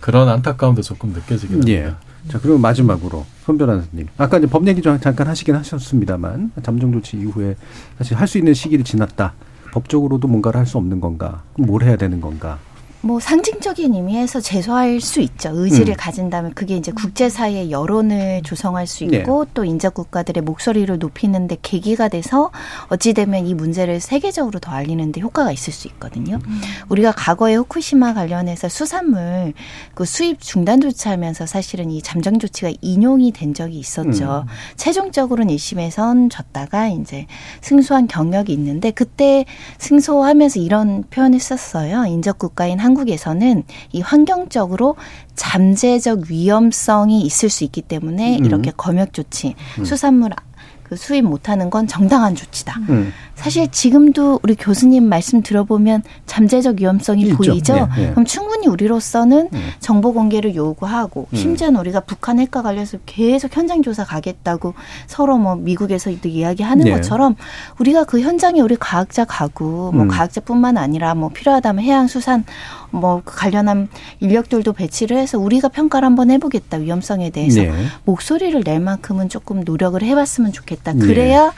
그런 안타까움도 조금 느껴지긴 합니다. 예. 자, 그리고 마지막으로 손 변호사님. 아까 이제 법 얘기 좀 잠깐 하시긴 하셨습니다만 잠정 조치 이후에 사실 할 수 있는 시기를 지났다. 법적으로도 뭔가를 할 수 없는 건가? 뭘 해야 되는 건가? 뭐 상징적인 의미에서 제소할 수 있죠. 의지를 음. 가진다면 그게 이제 국제사회의 여론을 조성할 수 있고 네. 또 인접 국가들의 목소리를 높이는데 계기가 돼서 어찌 되면 이 문제를 세계적으로 더 알리는데 효과가 있을 수 있거든요. 음. 우리가 과거에 후쿠시마 관련해서 수산물 그 수입 중단 조치하면서 사실은 이 잠정 조치가 인용이 된 적이 있었죠. 음. 최종적으로는 1심에선 졌다가 이제 승소한 경력이 있는데 그때 승소하면서 이런 표현을 썼어요. 인접 국가인 한 한국에서는 이 환경적으로 잠재적 위험성이 있을 수 있기 때문에 음. 이렇게 검역 조치, 음. 수산물 그 수입 못하는 건 정당한 조치다. 음. 사실 지금도 우리 교수님 말씀 들어보면 잠재적 위험성이 있죠. 보이죠. 네, 네. 그럼 충분히 우리로서는 음. 정보 공개를 요구하고 음. 심지어는 우리가 북한 핵과 관련해서 계속 현장 조사 가겠다고 서로 뭐 미국에서도 이야기하는 네. 것처럼 우리가 그 현장에 우리 과학자 가고 뭐 음. 과학자뿐만 아니라 뭐 필요하다면 해양 수산 뭐 관련한 인력들도 배치를 해서 우리가 평가를 한번 해보겠다 위험성에 대해서 네. 목소리를 낼 만큼은 조금 노력을 해봤으면 좋겠다. 네. 그래야 네.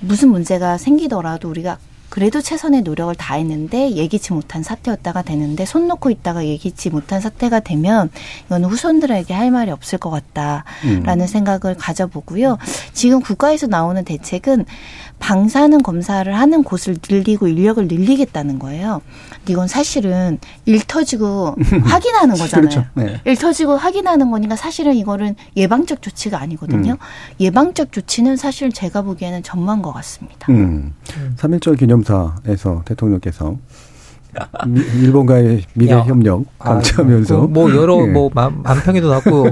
무슨 문제가 생기더라도 우리가 그래도 최선의 노력을 다했는데 예기치 못한 사태였다가 되는데 손 놓고 있다가 예기치 못한 사태가 되면 이건 후손들에게 할 말이 없을 것 같다라는 음. 생각을 가져보고요. 지금 국가에서 나오는 대책은 방사능 검사를 하는 곳을 늘리고 인력을 늘리겠다는 거예요. 이건 사실은 일 터지고 *laughs* 확인하는 거잖아요. 그렇죠. 네. 일 터지고 확인하는 거니까 사실은 이거는 예방적 조치가 아니거든요. 음. 예방적 조치는 사실 제가 보기에는 전무한 것 같습니다. 음. 3.1절 기념사에서 대통령께서 일본과의 미래 협력 강조하면서 아, 뭐, 뭐 여러 네. 뭐 만평에도 났고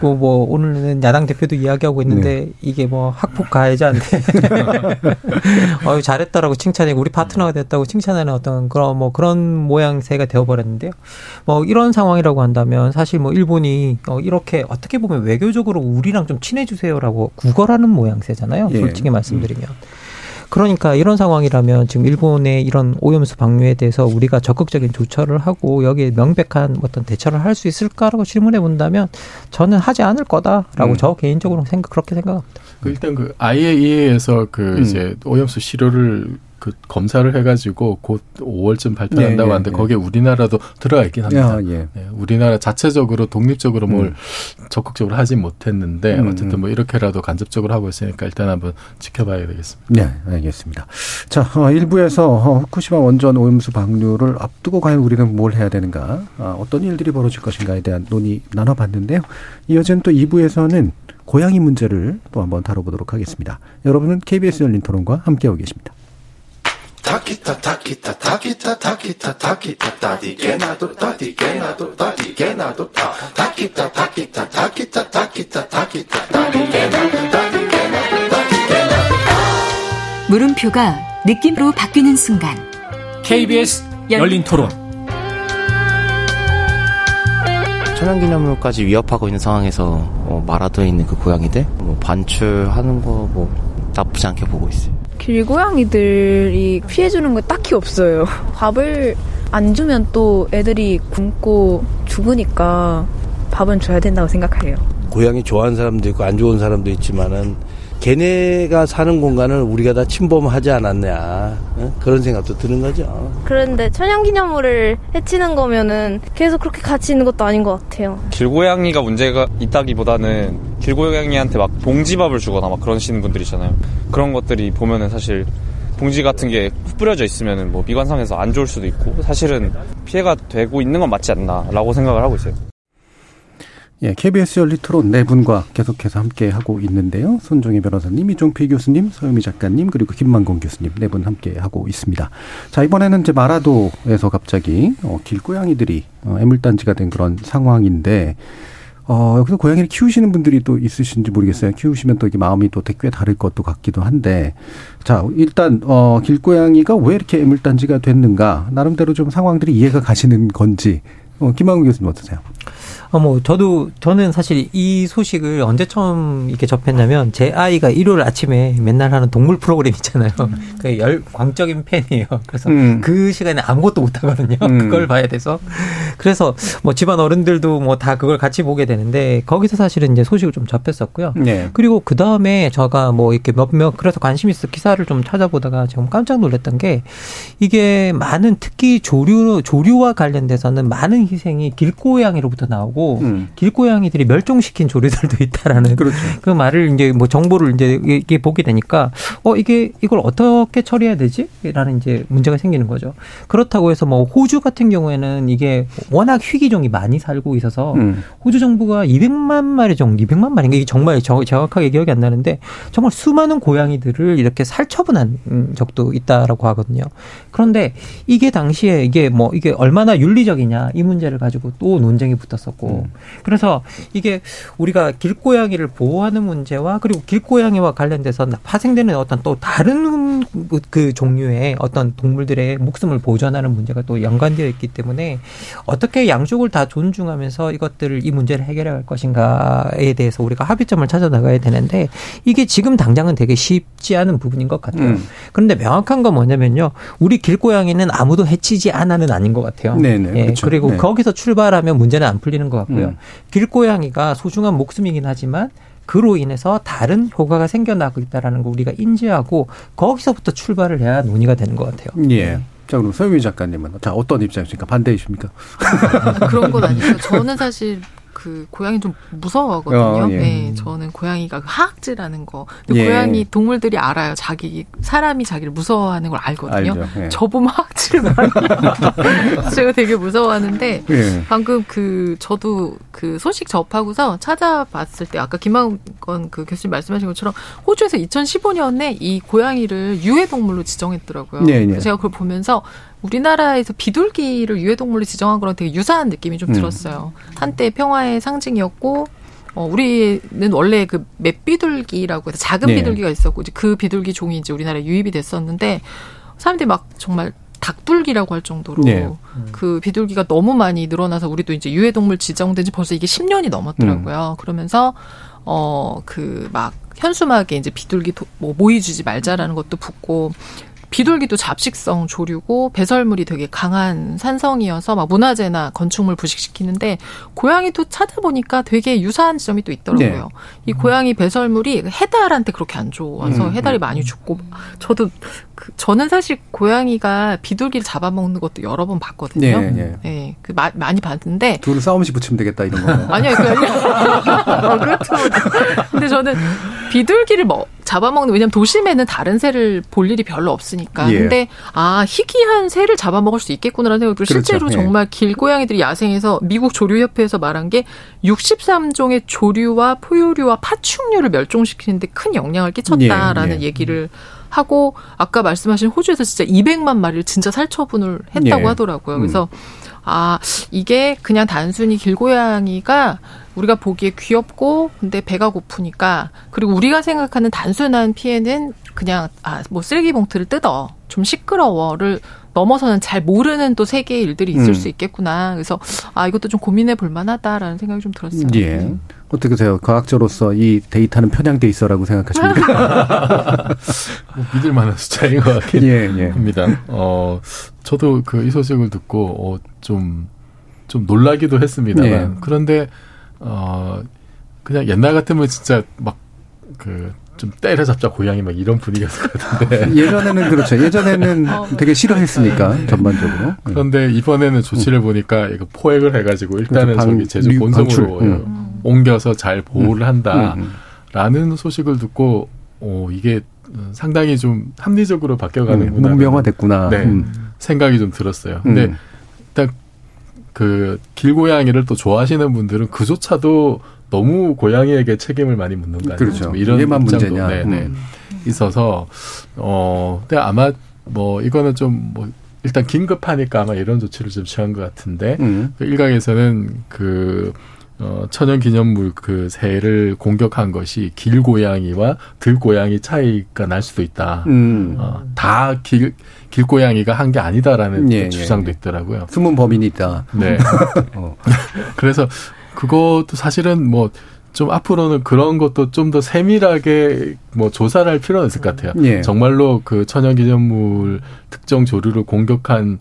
뭐, 뭐 오늘은 야당 대표도 이야기하고 있는데 네. 이게 뭐 학폭 가해자인데 *laughs* 어유 잘했다라고 칭찬해 우리 파트너가 됐다고 칭찬하는 어떤 그런 뭐 그런 모양새가 되어버렸는데요. 뭐 이런 상황이라고 한다면 사실 뭐 일본이 어 이렇게 어떻게 보면 외교적으로 우리랑 좀 친해주세요라고 구걸하는 모양새잖아요. 예. 솔직히 말씀드리면. 음. 그러니까 이런 상황이라면 지금 일본의 이런 오염수 방류에 대해서 우리가 적극적인 조처를 하고 여기에 명백한 어떤 대처를 할 수 있을까라고 질문해 본다면 저는 하지 않을 거다라고 음. 저 개인적으로 생각 그렇게 생각합니다. 그 일단 그 IAEA에서 그 음. 이제 오염수 시료를 그 검사를 해가지고 곧 5월쯤 발표한다고 네, 네, 하는데 네. 거기에 우리나라도 들어가 있긴 합니다. 야, 예. 네, 우리나라 자체적으로 독립적으로 뭘 음. 적극적으로 하지 못했는데 음. 어쨌든 뭐 이렇게라도 간접적으로 하고 있으니까 일단 한번 지켜봐야 되겠습니다. 네, 알겠습니다. 자, 어, 1부에서 어, 후쿠시마 원전 오염수 방류를 앞두고 과연 우리는 뭘 해야 되는가, 어, 어떤 일들이 벌어질 것인가에 대한 논의 나눠봤는데요. 이어지는 또 2부에서는 고양이 문제를 또 한번 다뤄보도록 하겠습니다. 여러분은 KBS 열린 토론과 함께하고 계십니다. 타키타 타키타 타키타 타키타 타키타 타디게나도 타디게나도 타디게나도 타 타키타 타키타 타키타 타키타 타키타 타디게나도 타디게나도 타디게나도 물음표가 느낌으로 바뀌는 순간 KBS 열린 토론 천연기념물까지 위협하고 있는 상황에서 어, 말아두어 있는 그 고양이들 뭐 반출하는 거 뭐 나쁘지 않게 보고 있어요. 길고양이들이 피해주는 거 딱히 없어요. *laughs* 밥을 안 주면 또 애들이 굶고 죽으니까 밥은 줘야 된다고 생각해요. 고양이 좋아하는 사람도 있고 안 좋은 사람도 있지만은 걔네가 사는 공간을 우리가 다 침범하지 않았냐 어? 그런 생각도 드는 거죠. 그런데 천연기념물을 해치는 거면은 계속 그렇게 같이 있는 것도 아닌 것 같아요. 길고양이가 문제가 있다기보다는 길고양이한테 막 봉지밥을 주거나 막 그러시는 분들 있잖아요. 그런 것들이 보면은 사실 봉지 같은 게 뿌려져 있으면은 뭐 미관상에서 안 좋을 수도 있고 사실은 피해가 되고 있는 건 맞지 않나라고 생각을 하고 있어요. 예, KBS 열리 토론 네 분과 계속해서 함께 하고 있는데요. 손종희 변호사님, 이종필 교수님, 서유미 작가님, 그리고 김만공 교수님 네 분 함께 하고 있습니다. 자, 이번에는 이제 마라도에서 갑자기 어, 길고양이들이 어, 애물단지가 된 그런 상황인데 어, 여기서 고양이를 키우시는 분들이 또 있으신지 모르겠어요. 키우시면 또 이게 마음이 또 꽤 다를 것도 같기도 한데. 자, 일단, 어, 길고양이가 왜 이렇게 애물단지가 됐는가. 나름대로 좀 상황들이 이해가 가시는 건지. 어, 김학우 교수님 어떠세요? 어, 뭐, 저도, 저는 사실 이 소식을 언제 처음 이렇게 접했냐면, 제 아이가 일요일 아침에 맨날 하는 동물 프로그램 있잖아요. 음. *laughs* 그 열, 광적인 팬이에요. 그래서 음. 그 시간에 아무것도 못 하거든요. 음. 그걸 봐야 돼서. 그래서 뭐 집안 어른들도 뭐 다 그걸 같이 보게 되는데, 거기서 사실은 이제 소식을 좀 접했었고요. 네. 그리고 그 다음에 제가 뭐 이렇게 몇몇, 그래서 관심 있어 기사를 좀 찾아보다가 지금 깜짝 놀랐던 게, 이게 많은 특히 조류, 조류와 관련돼서는 많은 희생이 길고양이로부터 나오고, 음. 길고양이들이 멸종시킨 조류들도 있다라는 그렇죠. 그 말을 이제 뭐 정보를 이제 이게 보게 되니까 어 이게 이걸 어떻게 처리해야 되지?라는 이제 문제가 생기는 거죠. 그렇다고 해서 뭐 호주 같은 경우에는 이게 워낙 희귀종이 많이 살고 있어서 음. 호주 정부가 200만 마리 정도, 200만 마리인가 이게 정말 정확하게 기억이 안 나는데 정말 수많은 고양이들을 이렇게 살처분한 적도 있다라고 하거든요. 그런데 이게 당시에 이게 뭐 이게 얼마나 윤리적이냐 이 문제 를 가지고 또 논쟁이 붙었었고 음. 그래서 이게 우리가 길고양이를 보호하는 문제와 그리고 길고양이와 관련돼서 파생되는 어떤 또 다른 그 종류의 어떤 동물들의 목숨을 보존하는 문제가 또 연관되어 있기 때문에 어떻게 양쪽을 다 존중하면서 이것들을 이 문제를 해결할 것인가에 대해서 우리가 합의점을 찾아 나가야 되는데 이게 지금 당장은 되게 쉽지 않은 부분인 것 같아요. 음. 그런데 명확한 건 뭐냐면요. 우리 길고양이는 아무도 해치지 않아는 아닌 것 같아요. 네네, 예, 그렇죠. 그리고 네. 거기서 출발하면 문제는 안 풀리는 것 같고요. 음. 길고양이가 소중한 목숨이긴 하지만 그로 인해서 다른 효과가 생겨나고 있다라는 걸 우리가 인지하고 거기서부터 출발을 해야 논의가 되는 것 같아요. 예. 자, 그럼 서유미 작가님은 자 어떤 입장이십니까? 반대이십니까? *laughs* 그런 건 아니죠. 저는 사실 그 고양이 좀 무서워하거든요. 어, 예. 네, 저는 고양이가 그 하악질하는 거. 근데 예. 고양이 동물들이 알아요. 자기 사람이 자기를 무서워하는 걸 알거든요. 예. 저보면 하악질 많이. *laughs* 제가 되게 무서워하는데 예. 방금 그 저도 그 소식 접하고서 찾아봤을 때 아까 김학건 그 교수님 말씀하신 것처럼 호주에서 2015년에 이 고양이를 유해 동물로 지정했더라고요. 네, 네. 제가 그걸 보면서 우리나라에서 비둘기를 유해동물로 지정한 거랑 되게 유사한 느낌이 좀 음. 들었어요. 한때 평화의 상징이었고 어, 우리는 원래 그 맷비둘기라고 해서 작은 네. 비둘기가 있었고 이제 그 비둘기 종이 이제 우리나라에 유입이 됐었는데 사람들이 막 정말 닭둘기라고 할 정도로 네. 음. 그 비둘기가 너무 많이 늘어나서 우리도 이제 유해동물 지정된 지 벌써 이게 10년이 넘었더라고요. 음. 그러면서 어 그 막 현수막에 이제 비둘기 도, 뭐 모이 주지 말자라는 것도 붙고 비둘기도 잡식성 조류고 배설물이 되게 강한 산성이어서 막 문화재나 건축물 부식시키는데 고양이도 찾아보니까 되게 유사한 지점이 또 있더라고요. 네. 이 고양이 배설물이 해달한테 그렇게 안 좋아서 음, 해달이 음. 많이 죽고 저도 그 저는 사실 고양이가 비둘기를 잡아먹는 것도 여러 번 봤거든요. 네, 네. 네 그 마, 많이 봤는데 둘을 싸움씩 붙이면 되겠다 이런 거. 아니요, *laughs* 어, 그렇죠. 근데 저는 비둘기를 뭐 잡아먹는 왜냐면 도심에는 다른 새를 볼 일이 별로 없으니까. 예. 근데 아 희귀한 새를 잡아먹을 수 있겠구나라는 생각으로 그렇죠. 실제로 예. 정말 길고양이들이 야생에서 미국 조류협회에서 말한 게 63종의 조류와 포유류와 파충류를 멸종시키는데 큰 영향을 끼쳤다라는 예. 예. 얘기를 하고 아까 말씀하신 호주에서 진짜 200만 마리를 진짜 살처분을 했다고 예. 하더라고요. 그래서 음. 아 이게 그냥 단순히 길고양이가 우리가 보기에 귀엽고 근데 배가 고프니까 그리고 우리가 생각하는 단순한 피해는 그냥 아 뭐 쓰레기 봉투를 뜯어 좀 시끄러워를 넘어서는 잘 모르는 또 세계의 일들이 있을 음. 수 있겠구나. 그래서 아 이것도 좀 고민해 볼 만하다라는 생각이 좀 들었어요. 예. 네. 어떻게 보세요? 과학자로서 이 데이터는 편향돼 있어라고 생각하십니까? *laughs* 뭐 믿을 만한 숫자인 것 같긴 예, 예. 합니다. 어, 저도 그 이 소식을 듣고 어, 좀, 좀 놀라기도 했습니다만 예. 그런데 어, 그냥 옛날 같으면 진짜 막그 좀 때려잡자 고양이 막 이런 분위기였을 것 같은데 *laughs* 예전에는 그렇죠. 예전에는 어, 되게 싫어했으니까 네. 전반적으로. 그런데 이번에는 조치를 음. 보니까 이거 포획을 해가지고 일단은 그렇죠. 저기 제주 본섬으로 음. 옮겨서 잘 보호를 음. 한다라는 음. 소식을 듣고 오 이게 상당히 좀 합리적으로 바뀌어가는구나. 문명화됐구나. 네, 음. 생각이 좀 들었어요. 근데 딱 그 길고양이를 또 좋아하시는 분들은 그조차도 너무 고양이에게 책임을 많이 묻는 거 아니에요? 그렇죠. 이런 얘만 문제냐. 네, 네. 음. 있어서 어 근데 아마 뭐 이거는 좀뭐 일단 긴급하니까 아마 이런 조치를 좀 취한 것 같은데 음. 그 일각에서는 그 어, 천연 기념물 그 새를 공격한 것이 길고양이와 들고양이 차이가 날 수도 있다. 음. 어, 다 길, 길고양이가 한 게 아니다라는 예, 주장도 예, 예. 있더라고요. 숨은 범인이 있다. 네. *laughs* 어. *laughs* 그래서 그것도 사실은 뭐좀 앞으로는 그런 것도 좀 더 세밀하게 뭐 조사를 할 필요는 있을 것 같아요. 예. 정말로 그 천연기념물 특정 조류를 공격한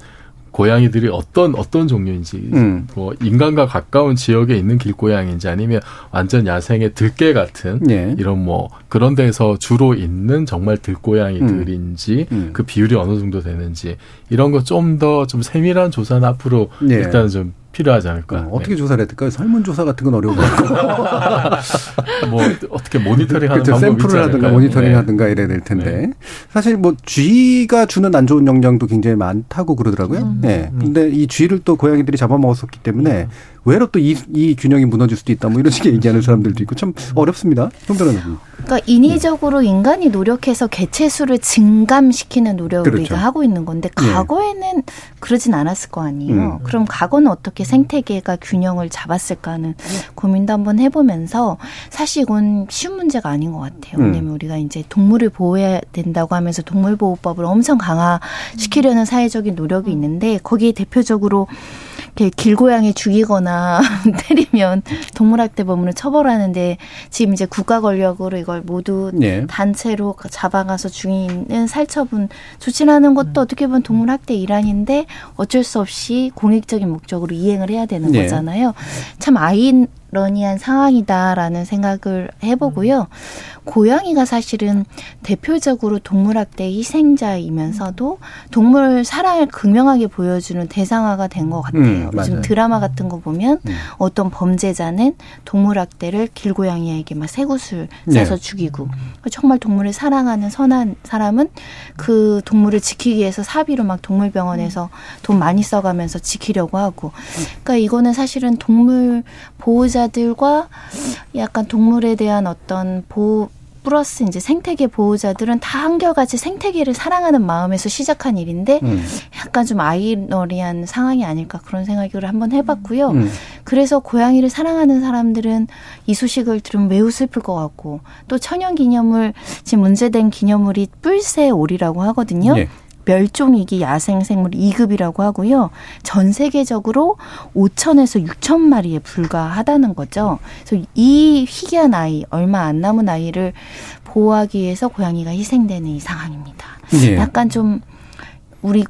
고양이들이 어떤 어떤 종류인지 음. 뭐 인간과 가까운 지역에 있는 길고양인지 아니면 완전 야생의 들개 같은 예. 이런 뭐 그런 데서 주로 있는 정말 들고양이들인지 음. 음. 그 비율이 어느 정도 되는지 이런 거 좀 더좀 좀 세밀한 조사는 앞으로 예. 일단은 좀 필요하지 않을까. 어, 떻게 네. 조사를 했을까요? 설문조사 같은 건 어려운 것 같고. *laughs* 뭐, 어떻게 모니터링 하는 그렇죠. 샘플을 하든가 모니터링 네. 하든가 이래야 될 텐데. 네. 사실 뭐 쥐가 주는 안 좋은 영향도 굉장히 많다고 그러더라고요. 음. 네. 근데 이 쥐를 또 고양이들이 잡아먹었었기 때문에 음. 외로 또 이 이 균형이 무너질 수도 있다 뭐 이런 식의 얘기하는 사람들도 있고 참 어렵습니다. 형들은. 그러니까 인위적으로 인간이 노력해서 개체 수를 증감시키는 노력을 그렇죠. 우리가 하고 있는 건데 네. 과거에는 네. 그러진 않았을 거 아니에요. 음. 그럼 과거는 어떻게 생태계가 균형을 잡았을까 하는 고민도 한번 해보면서 사실 이건 쉬운 문제가 아닌 것 같아요. 음. 왜냐면 우리가 이제 동물을 보호해야 된다고 하면서 동물보호법을 엄청 강화시키려는 사회적인 노력이 있는데 거기에 대표적으로 이렇게 길고양이 죽이거나 *laughs* 때리면 동물학대 범으로 처벌하는데 지금 이제 국가 권력으로 이걸 모두 네. 단체로 잡아가서 죽이는 살처분 조치하는 것도 어떻게 보면 동물학대 일환인데 어쩔 수 없이 공익적인 목적으로 이행을 해야 되는 네. 거잖아요. 참 아이 러니한 상황이다라는 생각을 해보고요. 고양이가 사실은 대표적으로 동물학대 희생자이면서도 동물 사랑을 극명하게 보여주는 대상화가 된 것 같아요. 음, 요즘 드라마 같은 거 보면 음. 어떤 범죄자는 동물학대를 길고양이에게 막 새구슬 네. 죽이고 정말 동물을 사랑하는 선한 사람은 그 동물을 지키기 위해서 사비로 막 동물병원에서 돈 많이 써가면서 지키려고 하고 그러니까 이거는 사실은 동물 보호자 들과 약간 동물에 대한 어떤 보호 플러스 이제 생태계 보호자들은 다 한결같이 생태계를 사랑하는 마음에서 시작한 일인데 음. 약간 좀 아이러리한 상황이 아닐까 그런 생각을 한번 해봤고요. 음. 그래서 고양이를 사랑하는 사람들은 이 소식을 들으면 매우 슬플 것 같고 또 천연 기념물 지금 문제된 기념물이 뿔새 오리라고 하거든요. 네. 멸종위기 야생생물 2급이라고 하고요. 전 세계적으로 5천에서 6천 마리에 불과하다는 거죠. 그래서 이 희귀한 아이, 얼마 안 남은 아이를 보호하기 위해서 고양이가 희생되는 이 상황입니다. 예. 약간 좀 우리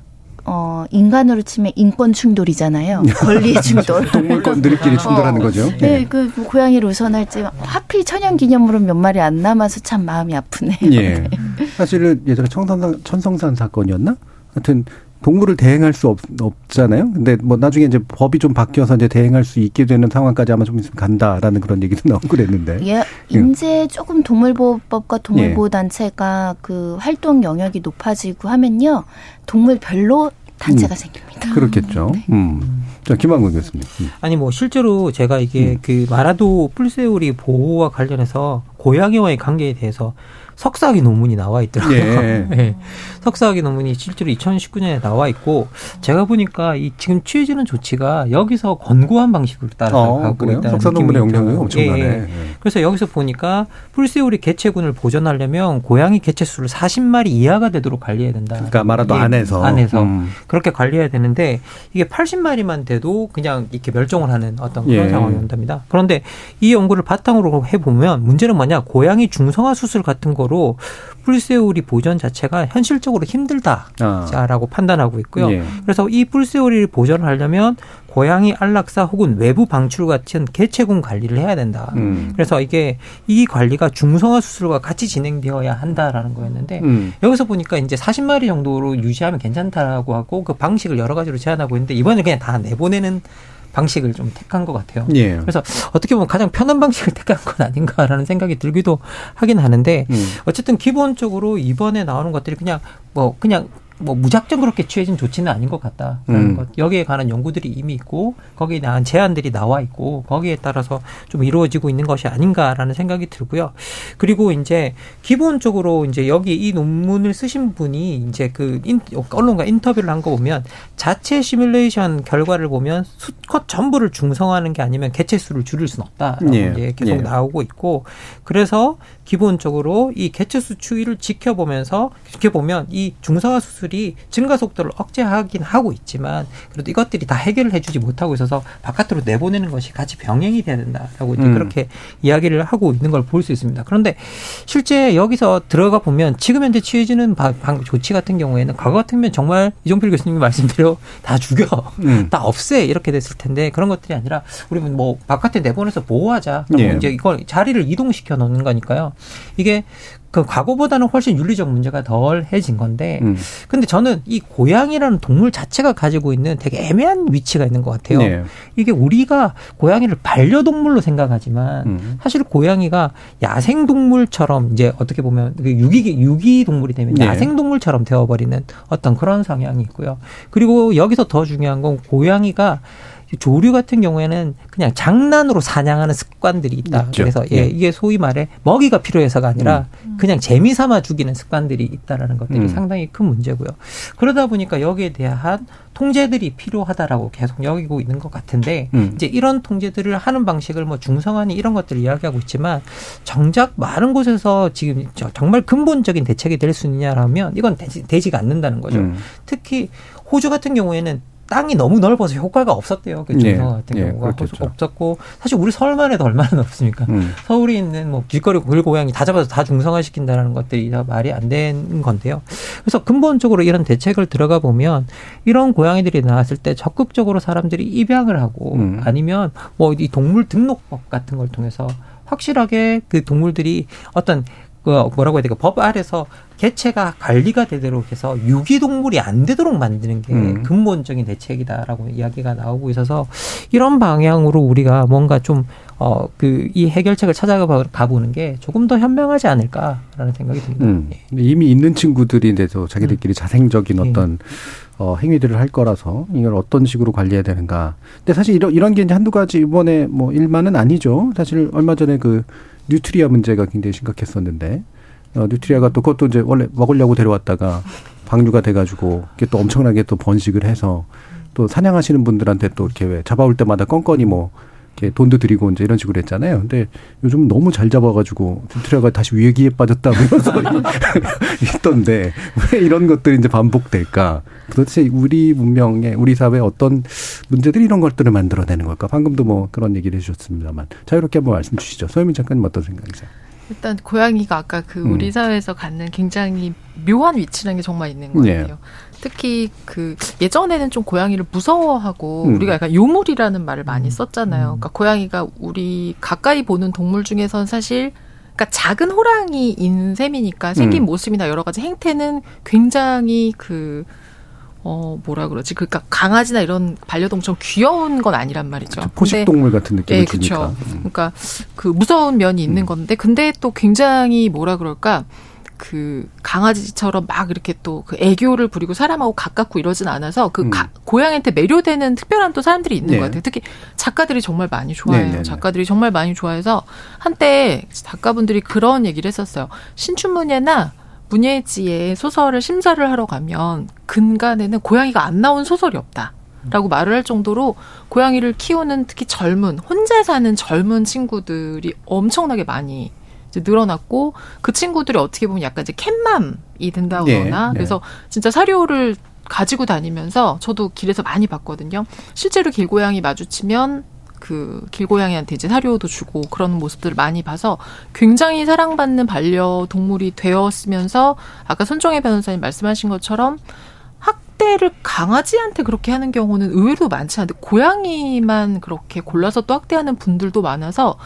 어, 인간으로 치면 인권 충돌이잖아요. *laughs* 권리 충돌. 동물권들끼리 충돌하는 거죠. 네, 네. 그 고양이를 우선할지 하필 천연 기념물은 몇 마리 안 남아서 참 마음이 아프네요. 예. 네. 사실은 예전에 청성산, 천성산 사건이었나? 하여튼 동물을 대행할 수 없, 없잖아요. 근데 뭐 나중에 이제 법이 좀 바뀌어서 이제 대행할 수 있게 되는 상황까지 아마 좀 있으면 간다라는 그런 얘기도 *laughs* 나오고 그랬는데. 예, 이제 조금 동물보호법과 동물보호 단체가 예. 그 활동 영역이 높아지고 하면요. 동물별로 단체가 음. 생깁니다. 그렇겠죠. 네. 음. 자, 김한근 교수님. 음. 아니, 뭐, 실제로 제가 이게 음. 그 마라도 뿔새우리 보호와 관련해서 고양이와의 관계에 대해서 석사학위 논문이 나와 있더라고요. 예. 네. *laughs* 석사학위 논문이 실제로 2019년에 나와 있고 제가 보니까 이 지금 취해지는 조치가 여기서 권고한 방식으로 따라가고 어, 있다는 석사 논문의 영향이 엄청나네. 예. 예. 그래서 여기서 보니까 풀세오리 개체군을 보존하려면 고양이 개체 수를 40마리 이하가 되도록 관리해야 된다. 그러니까 말하도 안에서 안에서 음. 그렇게 관리해야 되는데 이게 80마리만 돼도 그냥 이렇게 멸종을 하는 어떤 그런 예. 상황이 온답니다. 그런데 이 연구를 바탕으로 해 보면 문제는 뭐냐? 고양이 중성화 수술 같은 거 정도로 풀세오리 보존 자체가 현실적으로 힘들다라고 아. 판단하고 있고요. 예. 그래서 이 풀세오리를 보존을 하려면 고양이 안락사 혹은 외부 방출 같은 개체군 관리를 해야 된다. 음. 그래서 이게 이 관리가 중성화 수술과 같이 진행되어야 한다라는 거였는데 음. 여기서 보니까 이제 40마리 정도로 유지하면 괜찮다라고 하고 그 방식을 여러 가지로 제안하고 있는데 이번에 그냥 다 내보내는 방식을 좀 택한 것 같아요. 예. 그래서 어떻게 보면 가장 편한 방식을 *laughs* 택한 건 아닌가라는 생각이 들기도 하긴 하는데 음. 어쨌든 기본적으로 이번에 나오는 것들이 그냥 뭐 그냥 뭐 무작정 그렇게 취해진 조치는 아닌 것 같다라는 음. 것 여기에 관한 연구들이 이미 있고 거기에 대한 제안들이 나와 있고 거기에 따라서 좀 이루어지고 있는 것이 아닌가라는 생각이 들고요. 그리고 이제 기본적으로 이제 여기 이 논문을 쓰신 분이 이제 그 인, 언론과 인터뷰를 한 거 보면 자체 시뮬레이션 결과를 보면 수컷 전부를 중성화하는 게 아니면 개체 수를 줄일 수는 없다라고 예. 이제 계속 예. 나오고 있고 그래서 기본적으로 이 개체 수 추이를 지켜보면서 지켜보면 이 중성화 수술 기술이 증가 속도를 억제하긴 하고 있지만 그래도 이것들이 다 해결을 해주지 못하고 있어서 바깥으로 내보내는 것이 같이 병행이 돼야 된다라고 이제 음. 그렇게 이야기를 하고 있는 걸 볼 수 있습니다. 그런데 실제 여기서 들어가 보면 지금 현재 취해지는 방 조치 같은 경우에는 과거 같으면 정말 이종필 교수님이 말씀대로 다 죽여, 음. 다 없애 이렇게 됐을 텐데 그런 것들이 아니라 우리는 뭐 바깥에 내보내서 보호하자. 예. 이제 이걸 자리를 이동시켜 놓는 거니까요. 이게 그 과거보다는 훨씬 윤리적 문제가 덜해진 건데 음. 근데 저는 이 고양이라는 동물 자체가 가지고 있는 되게 애매한 위치가 있는 것 같아요. 네. 이게 우리가 고양이를 반려동물로 생각하지만 음. 사실 고양이가 야생동물처럼 이제 어떻게 보면 그 유기 유기 동물이 되면 네. 야생동물처럼 되어버리는 어떤 그런 성향이 있고요. 그리고 여기서 더 중요한 건 고양이가 조류 같은 경우에는 그냥 장난으로 사냥하는 습관들이 있다. 있죠. 그래서 예, 예, 이게 소위 말해 먹이가 필요해서가 아니라 음. 그냥 재미 삼아 죽이는 습관들이 있다라는 것들이 음. 상당히 큰 문제고요. 그러다 보니까 여기에 대한 통제들이 필요하다라고 계속 여기고 있는 것 같은데 음. 이제 이런 통제들을 하는 방식을 뭐 중성화니 이런 것들을 이야기하고 있지만 정작 많은 곳에서 지금 정말 근본적인 대책이 될 수 있냐라면 이건 되지, 되지가 않는다는 거죠. 음. 특히 호주 같은 경우에는 땅이 너무 넓어서 효과가 없었대요. 그 중성 네. 같은 네, 경우가 그렇겠죠. 없었고 사실 우리 서울만 해도 얼마나 넓습니까? 음. 서울에 있는 뭐 길거리 고양이 다 잡아서 다 중성화 시킨다는 것들이 다 말이 안 되는 건데요. 그래서 근본적으로 이런 대책을 들어가 보면 이런 고양이들이 나왔을 때 적극적으로 사람들이 입양을 하고 음. 아니면 뭐 이 동물 등록법 같은 걸 통해서 확실하게 그 동물들이 어떤 그 뭐라고 해야 될까 법 아래서 개체가 관리가 되도록 해서 유기동물이 안 되도록 만드는 게 음. 근본적인 대책이다라고 이야기가 나오고 있어서 이런 방향으로 우리가 뭔가 좀 어, 그, 이 해결책을 찾아가 보는 게 조금 더 현명하지 않을까라는 생각이 듭니다. 음. 예. 이미 있는 친구들인데도 자기들끼리 음. 자생적인 예. 어떤 어, 행위들을 할 거라서 이걸 어떤 식으로 관리해야 되는가. 근데 사실 이런, 이런 게 이제 한두 가지 이번에 뭐 일만은 아니죠. 사실 얼마 전에 그 뉴트리아 문제가 굉장히 심각했었는데 어, 뉴트리아가 또 그것도 이제 원래 먹으려고 데려왔다가 방류가 돼가지고 이게 또 엄청나게 또 번식을 해서 또 사냥하시는 분들한테 또 이렇게 왜 잡아올 때마다 건건이 뭐 이렇게 돈도 드리고 이제 이런 식으로 했잖아요. 근데 요즘 너무 잘 잡아가지고 뉴트리아가 다시 위기에 빠졌다고 이런 소리 *laughs* 있던데 왜 이런 것들이 이제 반복될까? 도대체 우리 문명에 우리 사회에 어떤 문제들이 이런 것들을 만들어내는 걸까? 방금도 뭐 그런 얘기를 해주셨습니다만 자유롭게 한번 말씀 주시죠. 소혜민 작가님 어떤 생각이세요? 일단 고양이가 아까 그 음. 우리 사회에서 갖는 굉장히 묘한 위치라는 게 정말 있는 것 네. 같아요. 특히 그 예전에는 좀 고양이를 무서워하고 음. 우리가 약간 요물이라는 말을 많이 음. 썼잖아요. 그러니까 고양이가 우리 가까이 보는 동물 중에선 사실 그러니까 작은 호랑이인 셈이니까 생긴 음. 모습이나 여러 가지 행태는 굉장히 그 어, 뭐라 그러지? 그니까 강아지나 이런 반려동물처럼 귀여운 건 아니란 말이죠. 그쵸, 포식동물 같은 느낌을 네, 주니까. 그쵸. 음. 그러니까 그 무서운 면이 있는 음. 건데, 근데 또 굉장히 뭐라 그럴까? 그 강아지처럼 막 이렇게 또 그 애교를 부리고 사람하고 가깝고 이러진 않아서 그 음. 가, 고양이한테 매료되는 특별한 또 사람들이 있는 네. 것 같아요. 특히 작가들이 정말 많이 좋아해요. 네네네. 작가들이 정말 많이 좋아해서 한때 작가분들이 그런 얘기를 했었어요. 신춘문예나 문예지의 소설을 심사를 하러 가면 근간에는 고양이가 안 나온 소설이 없다. 라고 말을 할 정도로 고양이를 키우는 특히 젊은 혼자 사는 젊은 친구들이 엄청나게 많이 늘어났고 그 친구들이 어떻게 보면 약간 이제 캣맘이 된다거나 네, 네. 그래서 진짜 사료를 가지고 다니면서 저도 길에서 많이 봤거든요. 실제로 길고양이 마주치면 그 길고양이한테 이제 사료도 주고 그런 모습들을 많이 봐서 굉장히 사랑받는 반려동물이 되었으면서 아까 손정혜 변호사님 말씀하신 것처럼 학대를 강아지한테 그렇게 하는 경우는 의외로 많지 않은데 고양이만 그렇게 골라서 또 학대하는 분들도 많아서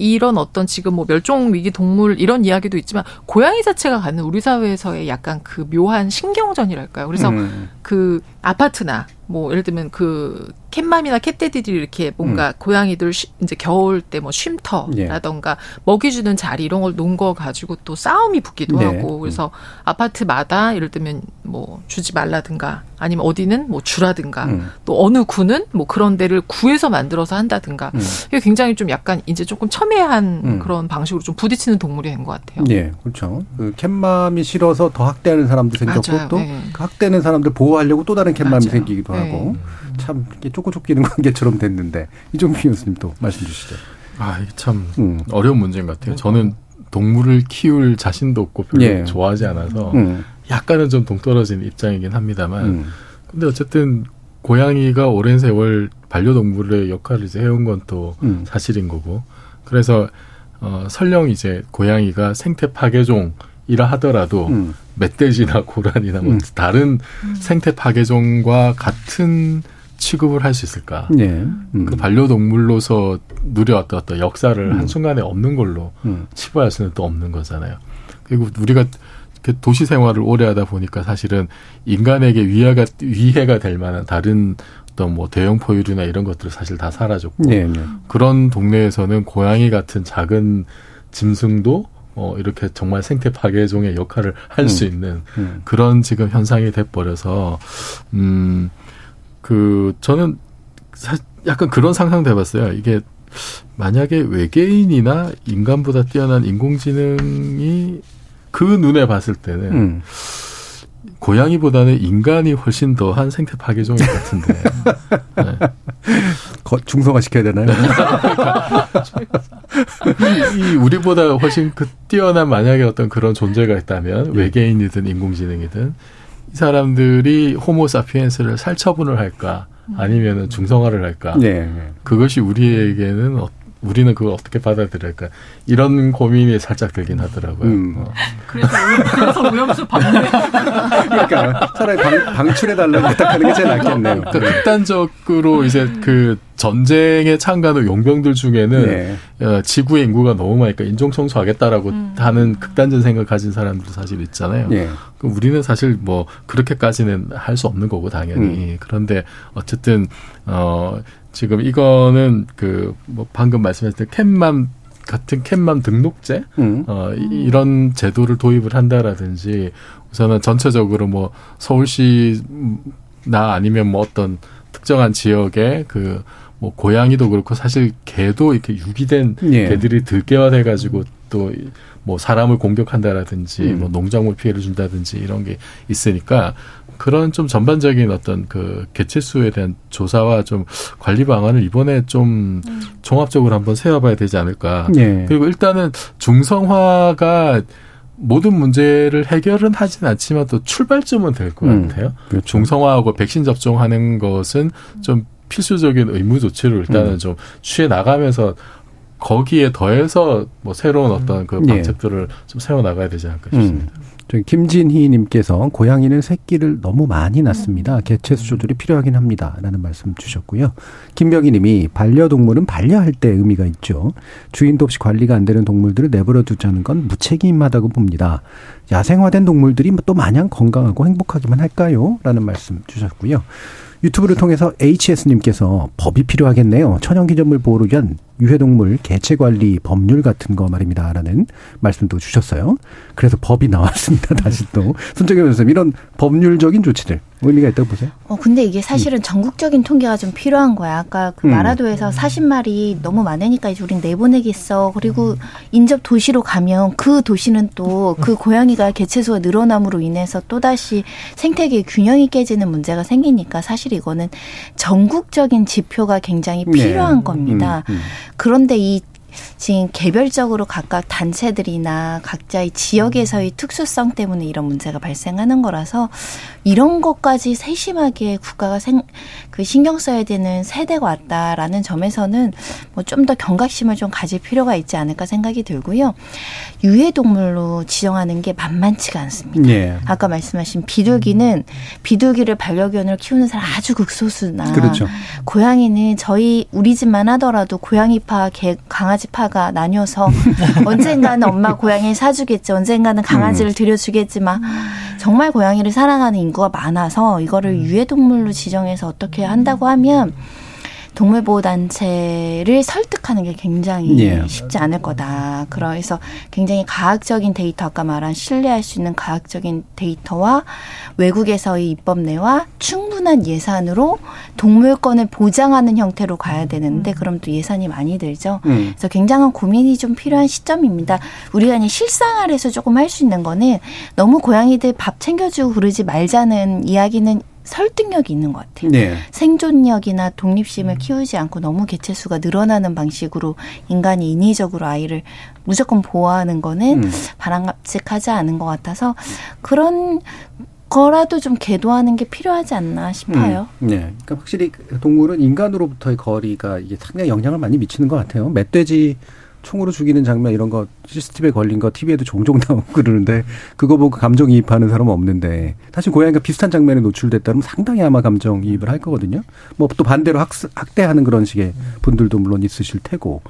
이런 어떤 지금 뭐 멸종 위기 동물 이런 이야기도 있지만 고양이 자체가 갖는 우리 사회에서의 약간 그 묘한 신경전이랄까요. 그래서 음. 그 아파트나 뭐 예를 들면 그 캣맘이나 캣데디들이 이렇게 뭔가 음. 고양이들 쉬, 이제 겨울 때 뭐 쉼터라던가 예. 먹이 주는 자리 이런 걸 놓은 거 가지고 또 싸움이 붙기도 네. 하고 그래서 음. 아파트마다 예를 들면 뭐 주지 말라든가 아니면 어디는 뭐 주라든가 음. 또 어느 구는 뭐 그런 데를 구해서 만들어서 한다든가 음. 이게 굉장히 좀 약간 이제 조금 첨예한 음. 그런 방식으로 좀 부딪히는 동물이 된 것 같아요. 네, 그렇죠. 그 캣맘이 싫어서 더 학대하는 사람도 생겼고 맞아요. 또 네. 그 학대는 사람들 보호하려고 또 다른 캣맘이 맞아요. 생기기도 네. 하고 참 이게 쫓고 쫓기는 *laughs* 관계처럼 됐는데 이종필 교수님 또 말씀 주시죠. 아, 이게 참 음. 어려운 문제인 것 같아요. 저는 동물을 키울 자신도 없고 별로 예. 좋아하지 않아서 음. 약간은 좀 동떨어진 입장이긴 합니다만 음. 근데 어쨌든 고양이가 오랜 세월 반려동물의 역할을 이제 해온 건또 음. 사실인 거고 그래서 어 설령 이제 고양이가 생태 파괴종이라 하더라도 음. 멧돼지나 고란이나 뭐 음. 다른 음. 생태 파괴종과 같은 취급을 할 수 있을까? 네. 음. 그 반려동물로서 누려왔던 어떤 역사를 음. 한 순간에 없는 걸로 음. 치부할 수는 또 없는 거잖아요. 그리고 우리가 도시 생활을 오래 하다 보니까 사실은 인간에게 위해가 위해가 될 만한 다른 어떤 뭐 대형 포유류나 이런 것들을 사실 다 사라졌고 네, 네. 그런 동네에서는 고양이 같은 작은 짐승도 어 이렇게 정말 생태 파괴종의 역할을 할수 음. 있는 음. 그런 지금 현상이 돼 버려서 음 그 저는 사, 약간 그런 상상도 해봤어요. 이게 만약에 외계인이나 인간보다 뛰어난 인공지능이 그 눈에 봤을 때는 음. 고양이보다는 인간이 훨씬 더 한 생태 파괴종인 것 같은데. *laughs* 네. 중성화 시켜야 되나요? *laughs* 이, 이, 우리보다 훨씬 그 뛰어난 만약에 어떤 그런 존재가 있다면 예. 외계인이든 인공지능이든 이 사람들이 호모사피엔스를 살처분을 할까 아니면은 중성화를 할까? 네. 그것이 우리에게는 어, 우리는 그걸 어떻게 받아들일까 이런 고민이 살짝 들긴 하더라고요. 음. 어. 그래서 그래서 오염수 방류. 그러니까 차라리 방, 출해 달라고 부탁하는 게 제일 낫겠네요. 그러니까 극단적으로 이제 그 전쟁에 참가하는 용병들 중에는 네. 어, 지구의 인구가 너무 많으니까 인종 청소하겠다라고 음. 하는 극단적 생각 가진 사람들도 사실 있잖아요. 네. 그럼 우리는 사실 뭐 그렇게까지는 할 수 없는 거고 당연히 음. 그런데 어쨌든 어 지금 이거는 그 뭐 방금 말씀하셨던 캔맘 같은 캔맘 등록제 음. 어 이, 런 제도를 도입을 한다라든지 우선은 전체적으로 뭐 서울시 나 아니면 뭐 어떤 특정한 지역에 그뭐 고양이도 그렇고 사실 개도 이렇게 유기된 예. 개들이 들개화돼 가지고 또 뭐 사람을 공격한다라든지 음. 뭐 농작물 피해를 준다든지 이런 게 있으니까 그런 좀 전반적인 어떤 그 개체수에 대한 조사와 좀 관리 방안을 이번에 좀 음. 종합적으로 한번 세워봐야 되지 않을까. 네. 그리고 일단은 중성화가 모든 문제를 해결은 하진 않지만 또 출발점은 될것 음, 같아요. 그렇죠. 중성화하고 백신 접종하는 것은 좀 필수적인 의무 조치를 일단은 음. 좀 취해 나가면서 거기에 더해서 뭐 새로운 어떤 그 예. 방책들을 예. 좀 세워 나가야 되지 않을까 싶습니다. 음. 김진희님께서 고양이는 새끼를 너무 많이 낳습니다. 개체 수조들이 필요하긴 합니다. 라는 말씀 주셨고요. 김병희님이 반려동물은 반려할 때 의미가 있죠. 주인도 없이 관리가 안 되는 동물들을 내버려 두자는 건 무책임하다고 봅니다. 야생화된 동물들이 또 마냥 건강하고 행복하기만 할까요? 라는 말씀 주셨고요. 유튜브를 통해서 HS님께서 법이 필요하겠네요. 천연기념물 보호를 위한 유해동물 개체관리 법률 같은 거 말입니다라는 말씀도 주셨어요. 그래서 법이 나왔습니다. *laughs* 다시 또 손정혜 변호사님 이런 법률적인 조치들 의미가 있다고 보세요? 어, 근데 이게 사실은 음. 전국적인 통계가 좀 필요한 거야. 아까 그 음. 마라도에서 40마리 너무 많으니까 이제 우린 내보내겠어. 그리고 인접 도시로 가면 그 도시는 또 그 고양이가 개체수가 늘어남으로 인해서 또 다시 생태계 균형이 깨지는 문제가 생기니까 사실 이거는 전국적인 지표가 굉장히 네. 필요한 네. 겁니다. 음, 음. 그런데 이 지금 개별적으로 각각 단체들이나 각자의 지역에서의 특수성 때문에 이런 문제가 발생하는 거라서 이런 것까지 세심하게 국가가 생, 그 신경 써야 되는 세대가 왔다라는 점에서는 뭐 좀 더 경각심을 좀 가질 필요가 있지 않을까 생각이 들고요. 유해 동물로 지정하는 게 만만치가 않습니다. 예. 아까 말씀하신 비둘기는 비둘기를 반려견으로 키우는 사람 아주 극소수나 그렇죠. 고양이는 저희 우리 집만 하더라도 고양이파, 개, 강아지 파가 나뉘어서 *laughs* 언젠가는 엄마 고양이 사주겠지, 언젠가는 강아지를 음. 들여주겠지만 정말 고양이를 사랑하는 인구가 많아서 이거를 음. 유해동물로 지정해서 어떻게 한다고 하면 동물보호단체를 설득하는 게 굉장히 예. 쉽지 않을 거다. 그래서 굉장히 과학적인 데이터, 아까 말한 신뢰할 수 있는 과학적인 데이터와 외국에서의 입법내와 충분한 예산으로 동물권을 보장하는 형태로 가야 되는데 그럼 또 예산이 많이 들죠. 음. 그래서 굉장한 고민이 좀 필요한 시점입니다. 우리가 그냥 실생활에서 조금 할 수 있는 거는 너무 고양이들 밥 챙겨주고 그러지 말자는 이야기는 설득력이 있는 것 같아요. 네. 생존력이나 독립심을 음. 키우지 않고 너무 개체수가 늘어나는 방식으로 인간이 인위적으로 아이를 무조건 보호하는 거는 음. 바람직하지 않은 것 같아서 그런 거라도 좀 계도하는 게 필요하지 않나 싶어요. 음. 네. 그러니까 확실히 동물은 인간으로부터의 거리가 이게 상당히 영향을 많이 미치는 것 같아요. 멧돼지 총으로 죽이는 장면 이런 거 CCTV에 걸린 거 TV에도 종종 *laughs* 나오고 그러는데 그거 보고 감정이입하는 사람은 없는데 사실 고양이가 비슷한 장면에 노출됐다면 상당히 아마 감정이입을 할 거거든요. 뭐 또 반대로 학, 학대하는 그런 식의 분들도 물론 있으실 테고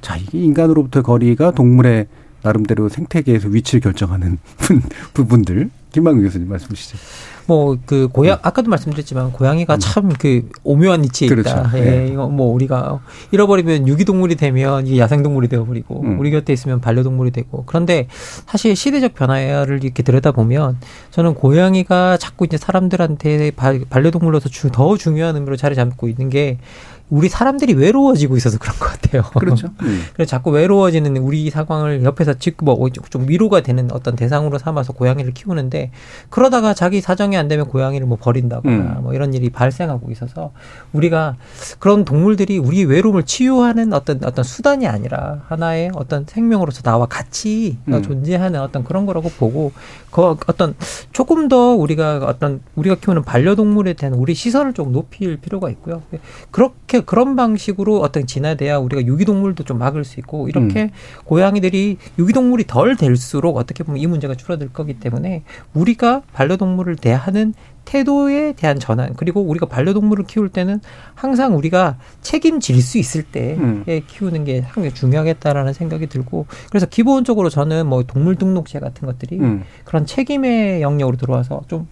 자 이게 인간으로부터 거리가 동물의 나름대로 생태계에서 위치를 결정하는 *laughs* 부분들 김만규 교수님 말씀 주시죠. 뭐 그 고양 아까도 말씀드렸지만 고양이가 음. 참그 오묘한 위치에 그렇죠. 있다. 예, 네. 이거 뭐 우리가 잃어버리면 유기동물이 되면 이게 야생동물이 되어버리고 음. 우리 곁에 있으면 반려동물이 되고 그런데 사실 시대적 변화를 이렇게 들여다 보면 저는 고양이가 자꾸 이제 사람들한테 반려동물로서 더 중요한 의미로 자리 잡고 있는 게 우리 사람들이 외로워지고 있어서 그런 것 같아요. *laughs* 그렇죠. 음. *laughs* 그래서 자꾸 외로워지는 우리 상황을 옆에서 지금 뭐좀 위로가 되는 어떤 대상으로 삼아서 고양이를 키우는데 그러다가 자기 사정이 안 되면 고양이를 뭐 버린다거나 음. 뭐 이런 일이 발생하고 있어서 우리가 그런 동물들이 우리 외로움을 치유하는 어떤 어떤 수단이 아니라 하나의 어떤 생명으로서 나와 같이 음. 존재하는 어떤 그런 거라고 보고 그 어떤 조금 더 우리가 어떤 우리가 키우는 반려동물에 대한 우리 시선을 좀 높일 필요가 있고요. 그렇게 이렇게 그런 방식으로 어떤 진화돼야 우리가 유기동물도 좀 막을 수 있고 이렇게 음. 고양이들이 유기동물이 덜 될수록 어떻게 보면 이 문제가 줄어들 거기 때문에 우리가 반려동물을 대하는 태도에 대한 전환 그리고 우리가 반려동물을 키울 때는 항상 우리가 책임질 수 있을 때에 음. 키우는 게 상당히 중요하겠다라는 생각이 들고 그래서 기본적으로 저는 뭐 동물 등록제 같은 것들이 음. 그런 책임의 영역으로 들어와서 좀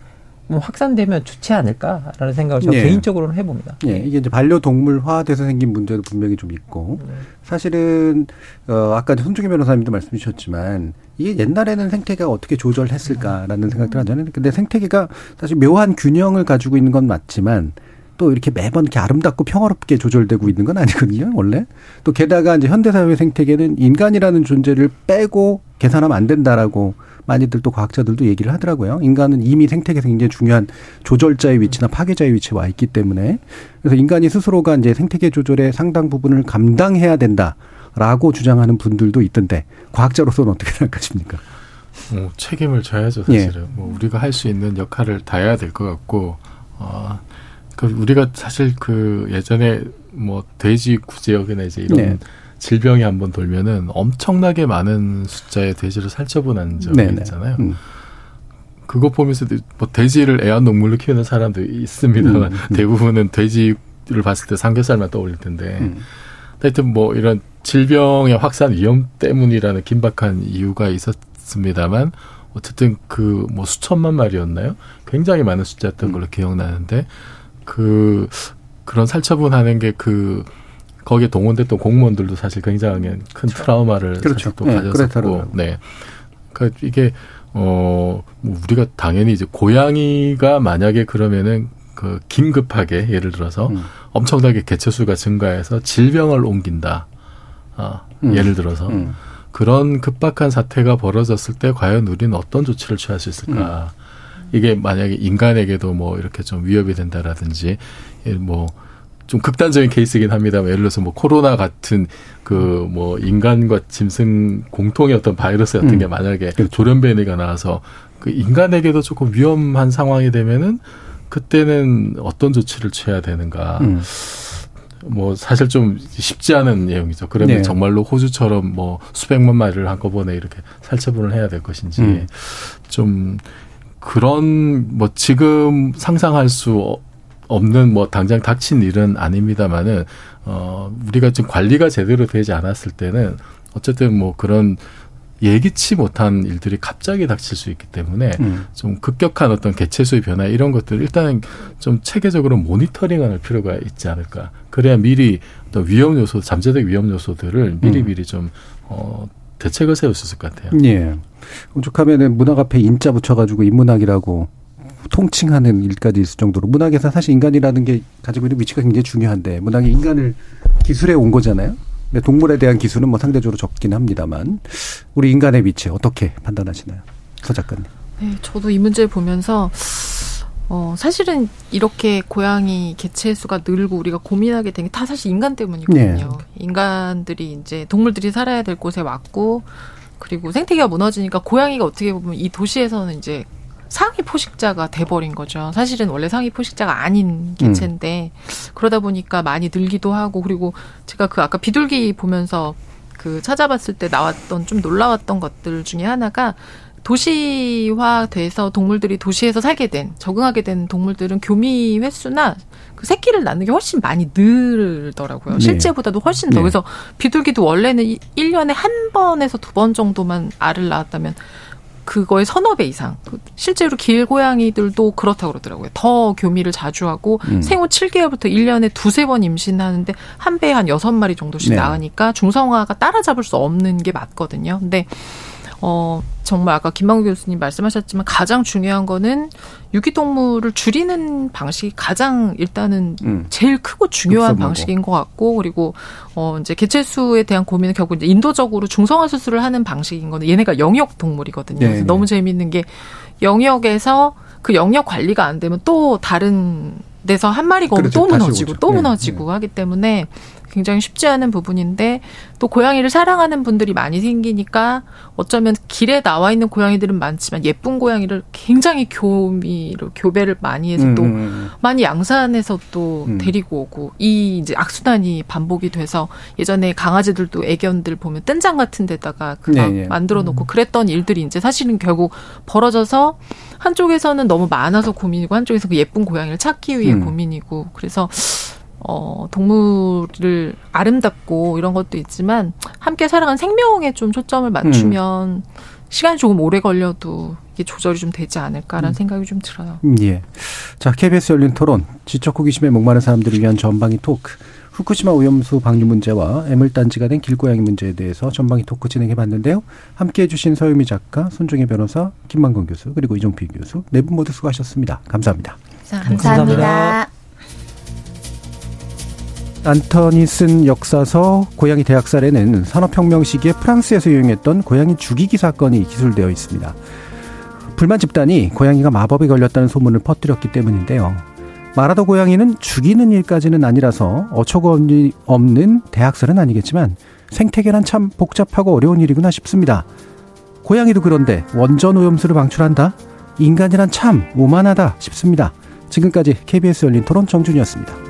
확산되면 좋지 않을까라는 생각을 저 예. 개인적으로는 해봅니다. 예. 이게 이제 반려동물화돼서 생긴 문제도 분명히 좀 있고 네. 사실은 어 아까 손중희 변호사님도 말씀 주셨지만 이게 옛날에는 생태계가 어떻게 조절했을까라는 생각들 하잖아요. 근데 생태계가 사실 묘한 균형을 가지고 있는 건 맞지만 또 이렇게 매번 이렇게 아름답고 평화롭게 조절되고 있는 건 아니거든요, 원래. 또 게다가 이제 현대사회 생태계는 인간이라는 존재를 빼고 계산하면 안 된다라고 많이들 또 과학자들도 얘기를 하더라고요. 인간은 이미 생태계에서 굉장히 중요한 조절자의 위치나 파괴자의 위치에 와 있기 때문에 그래서 인간이 스스로가 이제 생태계 조절의 상당 부분을 감당해야 된다라고 주장하는 분들도 있던데 과학자로서는 어떻게 생각하십니까? 뭐 책임을 져야죠 사실은. 예. 뭐 우리가 할 수 있는 역할을 다해야 될 것 같고 어, 그 우리가 사실 그 예전에 뭐 돼지 구제역이나 이제 이런 네. 질병이 한번 돌면은 엄청나게 많은 숫자의 돼지를 살처분한 적이 네네. 있잖아요. 음. 그거 보면서 뭐 돼지를 애완동물로 키우는 사람도 있습니다만 음, 음. 대부분은 돼지를 봤을 때 삼겹살만 떠올릴 텐데 음. 하여튼 뭐 이런 질병의 확산 위험 때문이라는 긴박한 이유가 있었습니다만 어쨌든 그 뭐 수천만 마리였나요? 굉장히 많은 숫자였던 음. 걸로 기억나는데 그 그런 살처분하는 게그 거기에 동원됐던 공무원들도 사실 굉장히 큰 그렇죠. 트라우마를 그렇죠. 또 네, 가졌었고, 네. 그러니까 이게 어, 뭐 우리가 당연히 이제 고양이가 만약에 그러면은 그 긴급하게 예를 들어서 음. 엄청나게 개체수가 증가해서 질병을 옮긴다. 아, 음. 예를 들어서 음. 그런 급박한 사태가 벌어졌을 때 과연 우리는 어떤 조치를 취할 수 있을까? 음. 이게 만약에 인간에게도 뭐 이렇게 좀 위협이 된다라든지 뭐 좀 극단적인 케이스이긴 합니다만 예를 들어서 뭐 코로나 같은 그 뭐 인간과 짐승 공통의 어떤 바이러스 같은 음. 게 만약에 그렇죠. 조련변이가 나와서 그 인간에게도 조금 위험한 상황이 되면은 그때는 어떤 조치를 취해야 되는가. 음. 뭐 사실 좀 쉽지 않은 내용이죠. 그러면 네. 정말로 호주처럼 뭐 수백만 마리를 한꺼번에 이렇게 살처분을 해야 될 것인지 음. 좀 그런 뭐 지금 상상할 수 없는 뭐 당장 닥친 일은 아닙니다만은 어 우리가 지금 관리가 제대로 되지 않았을 때는 어쨌든 뭐 그런 예기치 못한 일들이 갑자기 닥칠 수 있기 때문에 음. 좀 급격한 어떤 개체수의 변화 이런 것들 일단 좀 체계적으로 모니터링할 필요가 있지 않을까. 그래야 미리 어떤 위험 요소, 잠재적 위험 요소들을 미리 음. 미리 좀 어, 대책을 세울 수 있을 것 같아요. 예. 오죽하면은 문학 앞에 인자 붙여가지고 인문학이라고 통칭하는 일까지 있을 정도로 문학에서 사실 인간이라는 게 가지고 있는 위치가 굉장히 중요한데 문학이 인간을 기술해 온 거잖아요. 네, 동물에 대한 기술은 뭐 상대적으로 적긴 합니다만 우리 인간의 위치 어떻게 판단하시나요, 서 작가님? 네, 저도 이 문제를 보면서 어, 사실은 이렇게 고양이 개체 수가 늘고 우리가 고민하게 된 게 다 사실 인간 때문이거든요. 네. 인간들이 이제 동물들이 살아야 될 곳에 왔고 그리고 생태계가 무너지니까 고양이가 어떻게 보면 이 도시에서는 이제 상위 포식자가 돼버린 거죠. 사실은 원래 상위 포식자가 아닌 개체인데 음. 그러다 보니까 많이 늘기도 하고 그리고 제가 그 아까 비둘기 보면서 그 찾아봤을 때 나왔던 좀 놀라웠던 것들 중에 하나가 도시화돼서 동물들이 도시에서 살게 된 적응하게 된 동물들은 교미 횟수나 그 새끼를 낳는 게 훨씬 많이 늘더라고요. 네. 실제보다도 훨씬 더. 네. 그래서 비둘기도 원래는 1년에 한 번에서 두 번 정도만 알을 낳았다면 그거의 서너 배 이상. 실제로 길고양이들도 그렇다고 그러더라고요. 더 교미를 자주 하고 음. 생후 7개월부터 1년에 두세 번 임신하는데 한 배에 한 여섯 마리 정도씩 네. 나으니까 중성화가 따라잡을 수 없는 게 맞거든요. 근데 어, 정말 아까 김만구 교수님 말씀하셨지만 가장 중요한 거는 유기동물을 줄이는 방식이 가장 일단은 음. 제일 크고 중요한 방식인 것 같고 그리고 어 이제 개체수에 대한 고민은 결국 이제 인도적으로 중성화 수술을 하는 방식인 건데 얘네가 영역 동물이거든요. 네, 그래서 네. 너무 재미있는 게 영역에서 그 영역 관리가 안 되면 또 다른 데서 한 마리가 오면 그렇죠. 또 무너지고 또 네, 무너지고 네. 하기 때문에 굉장히 쉽지 않은 부분인데 또 고양이를 사랑하는 분들이 많이 생기니까 어쩌면 길에 나와 있는 고양이들은 많지만 예쁜 고양이를 굉장히 교미로 교배를 많이 해서 또 음. 음, 음. 많이 양산해서 또 음. 데리고 오고 이 이제 악순환이 반복이 돼서 예전에 강아지들도 애견들 보면 뜬장 같은 데다가 그막 네, 네. 만들어 놓고 음. 그랬던 일들이 이제 사실은 결국 벌어져서 한쪽에서는 너무 많아서 고민이고 한쪽에서 그 예쁜 고양이를 찾기 위해 음. 고민이고 그래서 어, 동물을 아름답고 이런 것도 있지만 함께 살아가는 생명에 좀 초점을 맞추면 음. 시간이 조금 오래 걸려도 이게 조절이 좀 되지 않을까라는 음. 생각이 좀 들어요. 예. 자, KBS 열린 토론. 지적 호기심에 목마른 사람들을 위한 전방위 토크. 후쿠시마 오염수 방류 문제와 애물단지가 된 길고양이 문제에 대해서 전방위 토크 진행해 봤는데요. 함께 해주신 서유미 작가, 손종혜 변호사, 김만건 교수, 그리고 이종필 교수 네 분 모두 수고하셨습니다. 감사합니다. 감사합니다. 감사합니다. 안터니 쓴 역사서 고양이 대학살에는 산업혁명 시기에 프랑스에서 유행했던 고양이 죽이기 사건이 기술되어 있습니다. 불만 집단이 고양이가 마법에 걸렸다는 소문을 퍼뜨렸기 때문인데요. 마라도 고양이는 죽이는 일까지는 아니라서 어처구니 없는 대학살은 아니겠지만 생태계란 참 복잡하고 어려운 일이구나 싶습니다. 고양이도 그런데 원전 오염수를 방출한다? 인간이란 참 오만하다 싶습니다. 지금까지 KBS 열린 토론 정준이었습니다.